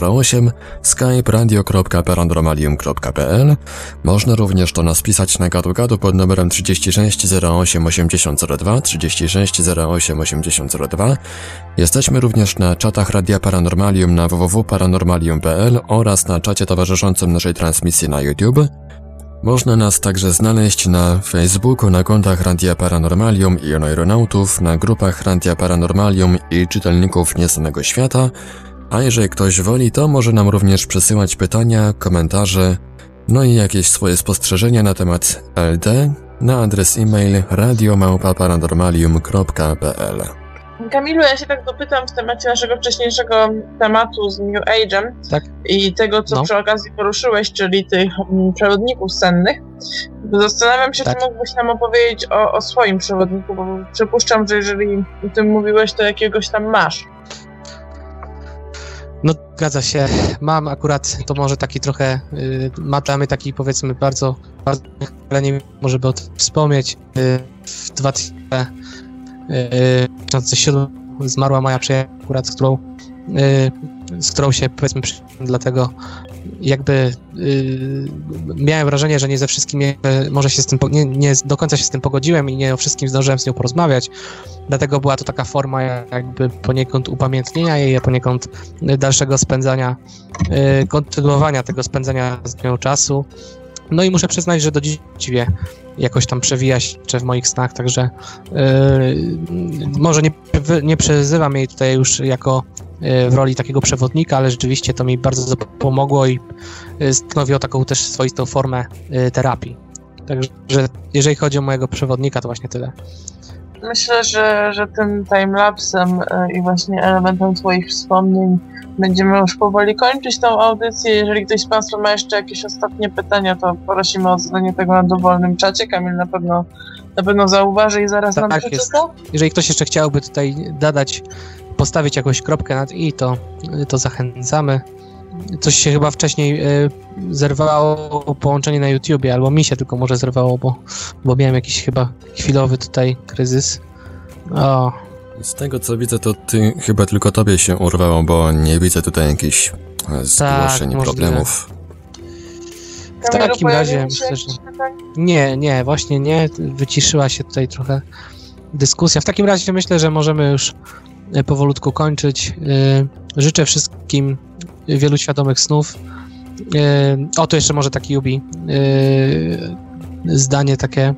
0008, skype radio.paranormalium.pl. Można również do nas pisać na gadu-gadu pod numerem 36 08 8002, 36 08 8002. Jesteśmy również na czatach Radia Paranormalium na www.paranormalium.pl oraz na czacie towarzyszącym naszej transmisji na YouTube. Można nas także znaleźć na Facebooku, na kontach Radia Paranormalium i Oneironautów, na grupach Radia Paranormalium i czytelników Nieznanego Świata, a jeżeli ktoś woli, to może nam również przesyłać pytania, komentarze, no i jakieś swoje spostrzeżenia na temat LD na adres e-mail radiomałpa-paranormalium.pl Kamilu, ja się tak dopytam w temacie naszego wcześniejszego tematu z New Age'em Tak. i tego, co No. przy okazji poruszyłeś, czyli tych mm, przewodników sennych. Zastanawiam się, Tak. czy mógłbyś nam opowiedzieć o, o swoim przewodniku, bo przypuszczam, że jeżeli o tym mówiłeś, to jakiegoś tam masz. No, zgadza się. Mam akurat, to może taki trochę, y, ma dla mnie taki powiedzmy bardzo, bardzo, ale nie może by o tym wspomnieć. Y, w 2007 zmarła moja przyjaciółka, akurat, z którą, y, z którą się powiedzmy dlatego jakby y, miałem wrażenie, że nie ze wszystkim może się z tym, nie, nie do końca się z tym pogodziłem i nie o wszystkim zdążyłem z nią porozmawiać. Dlatego była to taka forma jakby poniekąd upamiętnienia jej, poniekąd dalszego spędzania, kontynuowania tego spędzania z nią czasu. No i muszę przyznać, że do dziś jakoś tam przewija się w moich snach, także y, może nie, nie przyzywam jej tutaj już jako y, w roli takiego przewodnika, ale rzeczywiście to mi bardzo pomogło i y, stanowiło taką też swoistą formę y, terapii. Także jeżeli chodzi o mojego przewodnika, to właśnie tyle. Myślę, że, że tym timelapsem e, i właśnie elementem Twoich wspomnień będziemy już powoli kończyć tą audycję. Jeżeli ktoś z Państwa ma jeszcze jakieś ostatnie pytania, to prosimy o zadanie tego na dowolnym czacie. Kamil na pewno, na pewno zauważy i zaraz nam Tak jest. przeczyta. Jeżeli ktoś jeszcze chciałby tutaj dodać, postawić jakąś kropkę nad i, to, to zachęcamy. Coś się chyba wcześniej y, zerwało połączenie na YouTubie, albo mi się tylko może zerwało, bo, bo miałem jakiś chyba chwilowy tutaj kryzys. O, Z tego co widzę, to ty chyba tylko tobie się urwało, bo nie widzę tutaj jakichś e, zgłoszeń, możliwe. problemów. w takim razie myślę, że... Nie, nie, właśnie nie. Wyciszyła się tutaj trochę dyskusja. W takim razie myślę, że możemy już e, powolutku kończyć. E, Życzę wszystkim wielu świadomych snów. O, to jeszcze może taki Jubi e, zdanie takie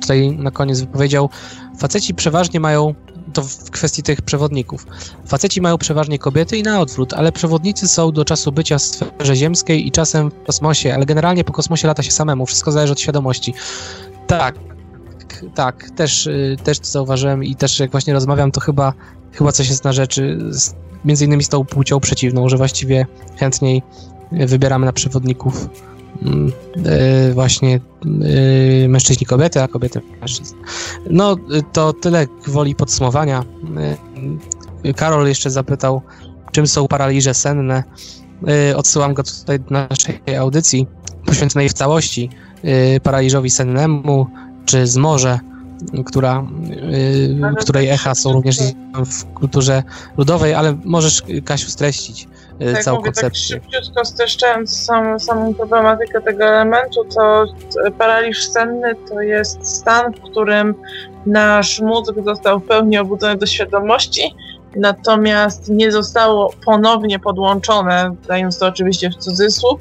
tutaj na koniec wypowiedział. Faceci przeważnie mają, to w kwestii tych przewodników, faceci mają przeważnie kobiety i na odwrót, ale przewodnicy są do czasu bycia w sferze ziemskiej i czasem w kosmosie, ale generalnie po kosmosie lata się samemu, wszystko zależy od świadomości. Tak, tak, też, y, też to zauważyłem i też jak właśnie rozmawiam, to chyba, chyba coś jest na rzeczy, między innymi z tą płcią przeciwną, że właściwie chętniej wybieramy na przewodników y, właśnie y, mężczyźni kobiety, a kobiety mężczyzn. No, to tyle gwoli podsumowania. Y, Karol jeszcze zapytał, czym są paraliże senne. Y, Odsyłam go tutaj do naszej audycji poświęconej w całości paraliżowi sennemu, czy z morze, która, której echa są również w kulturze ludowej, ale możesz, Kasiu, streścić Tak całą mówię, tak koncepcję. szybciutko streszczając sam, samą problematykę tego elementu, to t- paraliż senny to jest stan, w którym nasz mózg został w pełni obudzony do świadomości, natomiast nie zostało ponownie podłączone, dając to oczywiście w cudzysłów,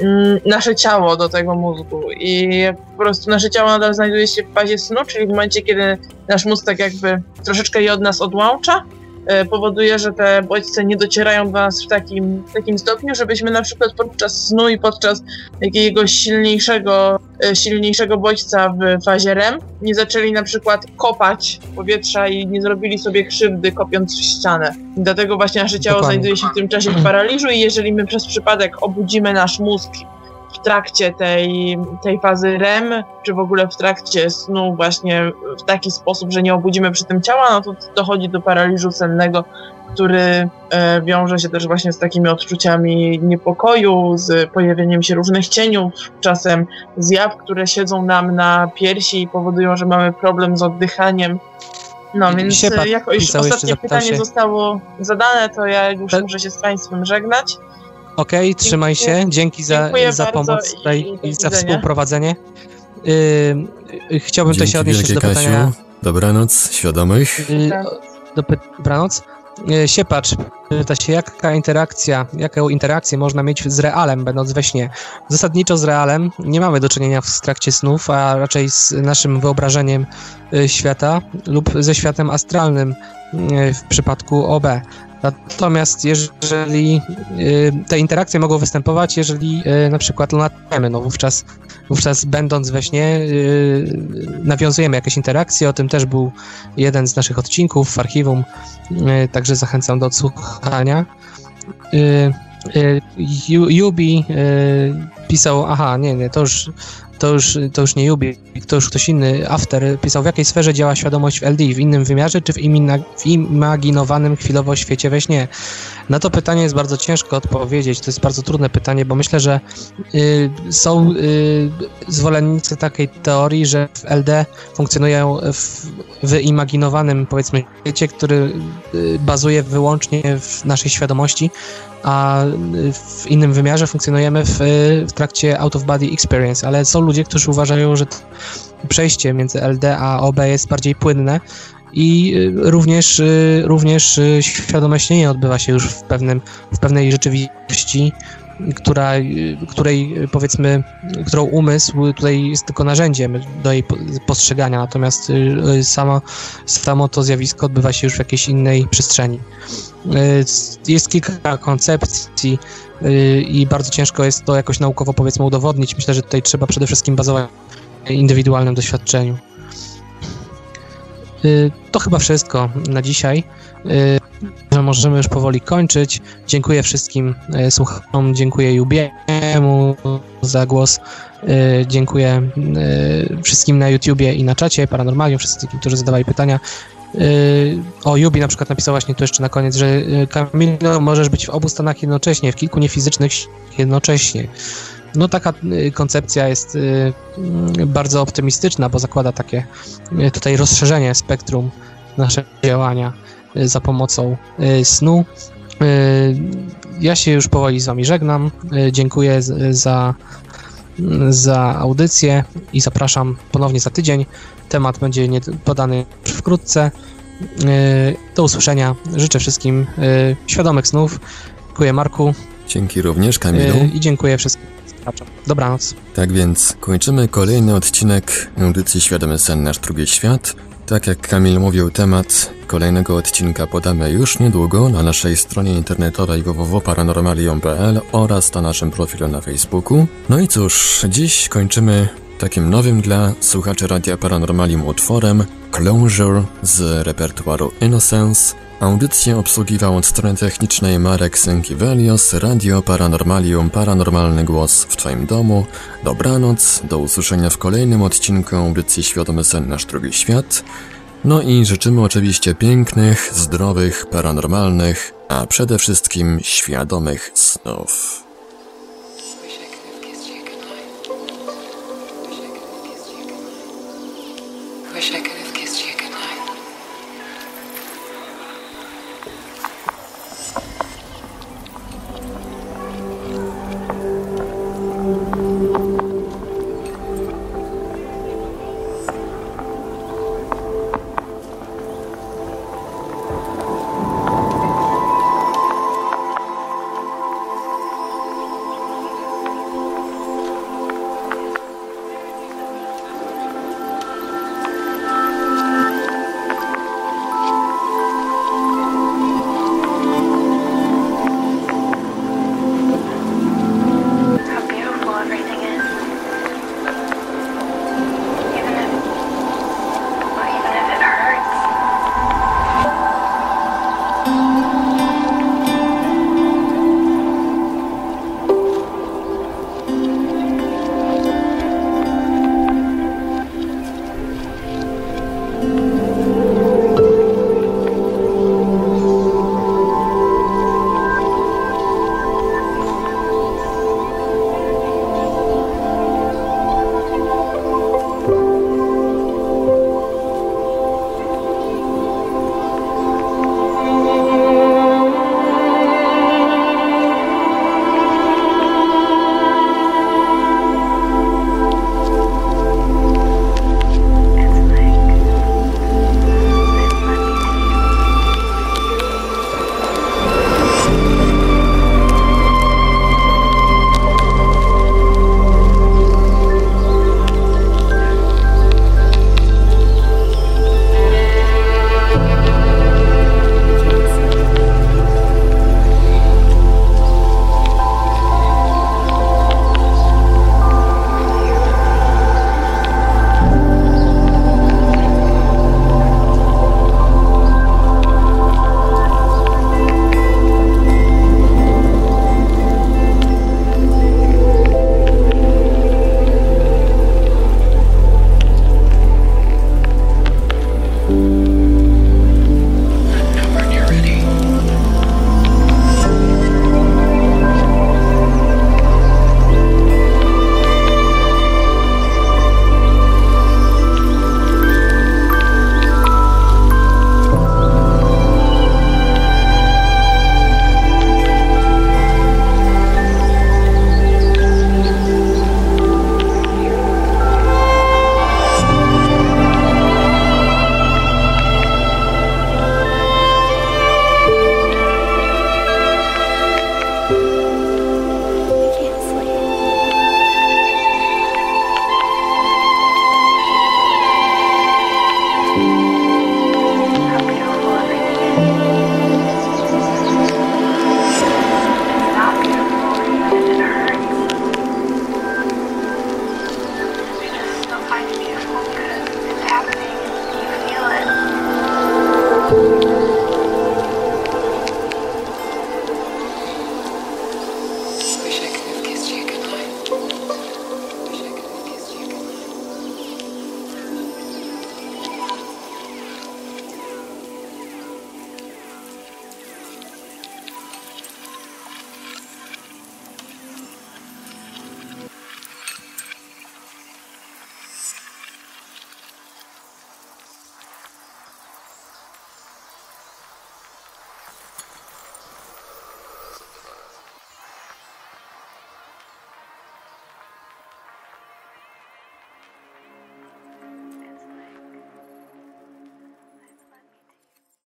mm, nasze ciało do tego mózgu i po prostu nasze ciało nadal znajduje się w fazie snu, czyli w momencie, kiedy nasz mózg tak jakby troszeczkę je od nas odłącza, e, powoduje, że te bodźce nie docierają do nas w takim, takim stopniu, żebyśmy na przykład podczas snu i podczas jakiegoś silniejszego, e, silniejszego bodźca w fazie REM nie zaczęli na przykład kopać powietrza i nie zrobili sobie krzywdy kopiąc w ścianę. Dlatego właśnie nasze ciało Dokładnie. znajduje się w tym czasie w paraliżu i jeżeli my przez przypadek obudzimy nasz mózg trakcie tej, tej fazy REM, czy w ogóle w trakcie snu właśnie w taki sposób, że nie obudzimy przy tym ciała, no to dochodzi do paraliżu sennego, który e, wiąże się też właśnie z takimi odczuciami niepokoju, z pojawieniem się różnych cieniów, czasem zjaw, które siedzą nam na piersi i powodują, że mamy problem z oddychaniem. No więc Siepak e, jako jeszcze, ostatnie pytanie zostało zadane, to ja już Tak. muszę się z Państwem żegnać. Okej, trzymaj się. Dzięki za, Dziękuję za pomoc i- tutaj i i za współprowadzenie. Yy, chciałbym też się Dzięki odnieść do pytania. Kasiu. Dobranoc, świadomych. Yy, do py- dobranoc. Yy, Siepacz pyta się, jaka interakcja, jaką interakcję można mieć z realem, będąc we śnie. Zasadniczo z realem nie mamy do czynienia w trakcie snów, a raczej z naszym wyobrażeniem yy, świata lub ze światem astralnym yy, w przypadku OB. Natomiast jeżeli yy, te interakcje mogą występować, jeżeli yy, na przykład latamy, no wówczas, wówczas będąc we śnie yy, nawiązujemy jakieś interakcje, o tym też był jeden z naszych odcinków w archiwum, także zachęcam do odsłuchania. Yubi pisał, aha, nie, nie, to już, to już, to już nie Yubi, to już ktoś inny, After, pisał, w jakiej sferze działa świadomość w LD, w innym wymiarze, czy w, imina, w imaginowanym chwilowo świecie we śnie? Na to pytanie jest bardzo ciężko odpowiedzieć, to jest bardzo trudne pytanie, bo myślę, że y, są y, zwolennicy takiej teorii, że w LD funkcjonują w wyimaginowanym, powiedzmy, świecie, który y, bazuje wyłącznie w naszej świadomości, a y, w innym wymiarze funkcjonujemy w, y, w trakcie out of body experience, ale są ludzie, którzy uważają, że przejście między LD a OB jest bardziej płynne i y, również, również świadome śnienie odbywa się już w, pewnym, w pewnej rzeczywistości, która, y, której y, powiedzmy, którą umysł tutaj jest tylko narzędziem do jej po- postrzegania, natomiast y, samo, samo to zjawisko odbywa się już w jakiejś innej przestrzeni. Jest kilka koncepcji i bardzo ciężko jest to jakoś naukowo powiedzmy udowodnić. Myślę, że tutaj trzeba przede wszystkim bazować na indywidualnym doświadczeniu. To chyba wszystko na dzisiaj. Że możemy już powoli kończyć. Dziękuję wszystkim y, słuchaczom, dziękuję Jubiemu za głos. Y, Dziękuję y, wszystkim na YouTubie i na czacie, Paranormalium, wszystkim, którzy zadawali pytania. O, Jubi na przykład napisał właśnie tu jeszcze na koniec, że Kamilo, możesz być w obu stanach jednocześnie, w kilku niefizycznych jednocześnie. No taka koncepcja jest bardzo optymistyczna, bo zakłada takie tutaj rozszerzenie spektrum naszego działania za pomocą y, snu. Y, Ja się już powoli z Wami żegnam. Y, Dziękuję za, za audycję i zapraszam ponownie za tydzień. Temat będzie podany wkrótce. Y, Do usłyszenia. Życzę wszystkim y, świadomych snów. Dziękuję Marku Dzięki również, Kamilu. y, i dziękuję wszystkim. Dobranoc. Tak więc kończymy kolejny odcinek audycji Świadomy Sen Nasz Drugi Świat. Tak jak Kamil mówił, temat kolejnego odcinka podamy już niedługo na naszej stronie internetowej www.paranormalium.pl oraz na naszym profilu na Facebooku. No i cóż, dziś kończymy takim nowym dla słuchaczy Radia Paranormalium utworem Closure z repertuaru Innocence. Audycję obsługiwał od strony technicznej Marek Sękiewelios, Radio Paranormalium, Paranormalny Głos w Twoim domu. Dobranoc, do usłyszenia w kolejnym odcinku audycji Świadomy Sen Nasz Drugi Świat. No i życzymy oczywiście pięknych, zdrowych, paranormalnych, a przede wszystkim świadomych snów.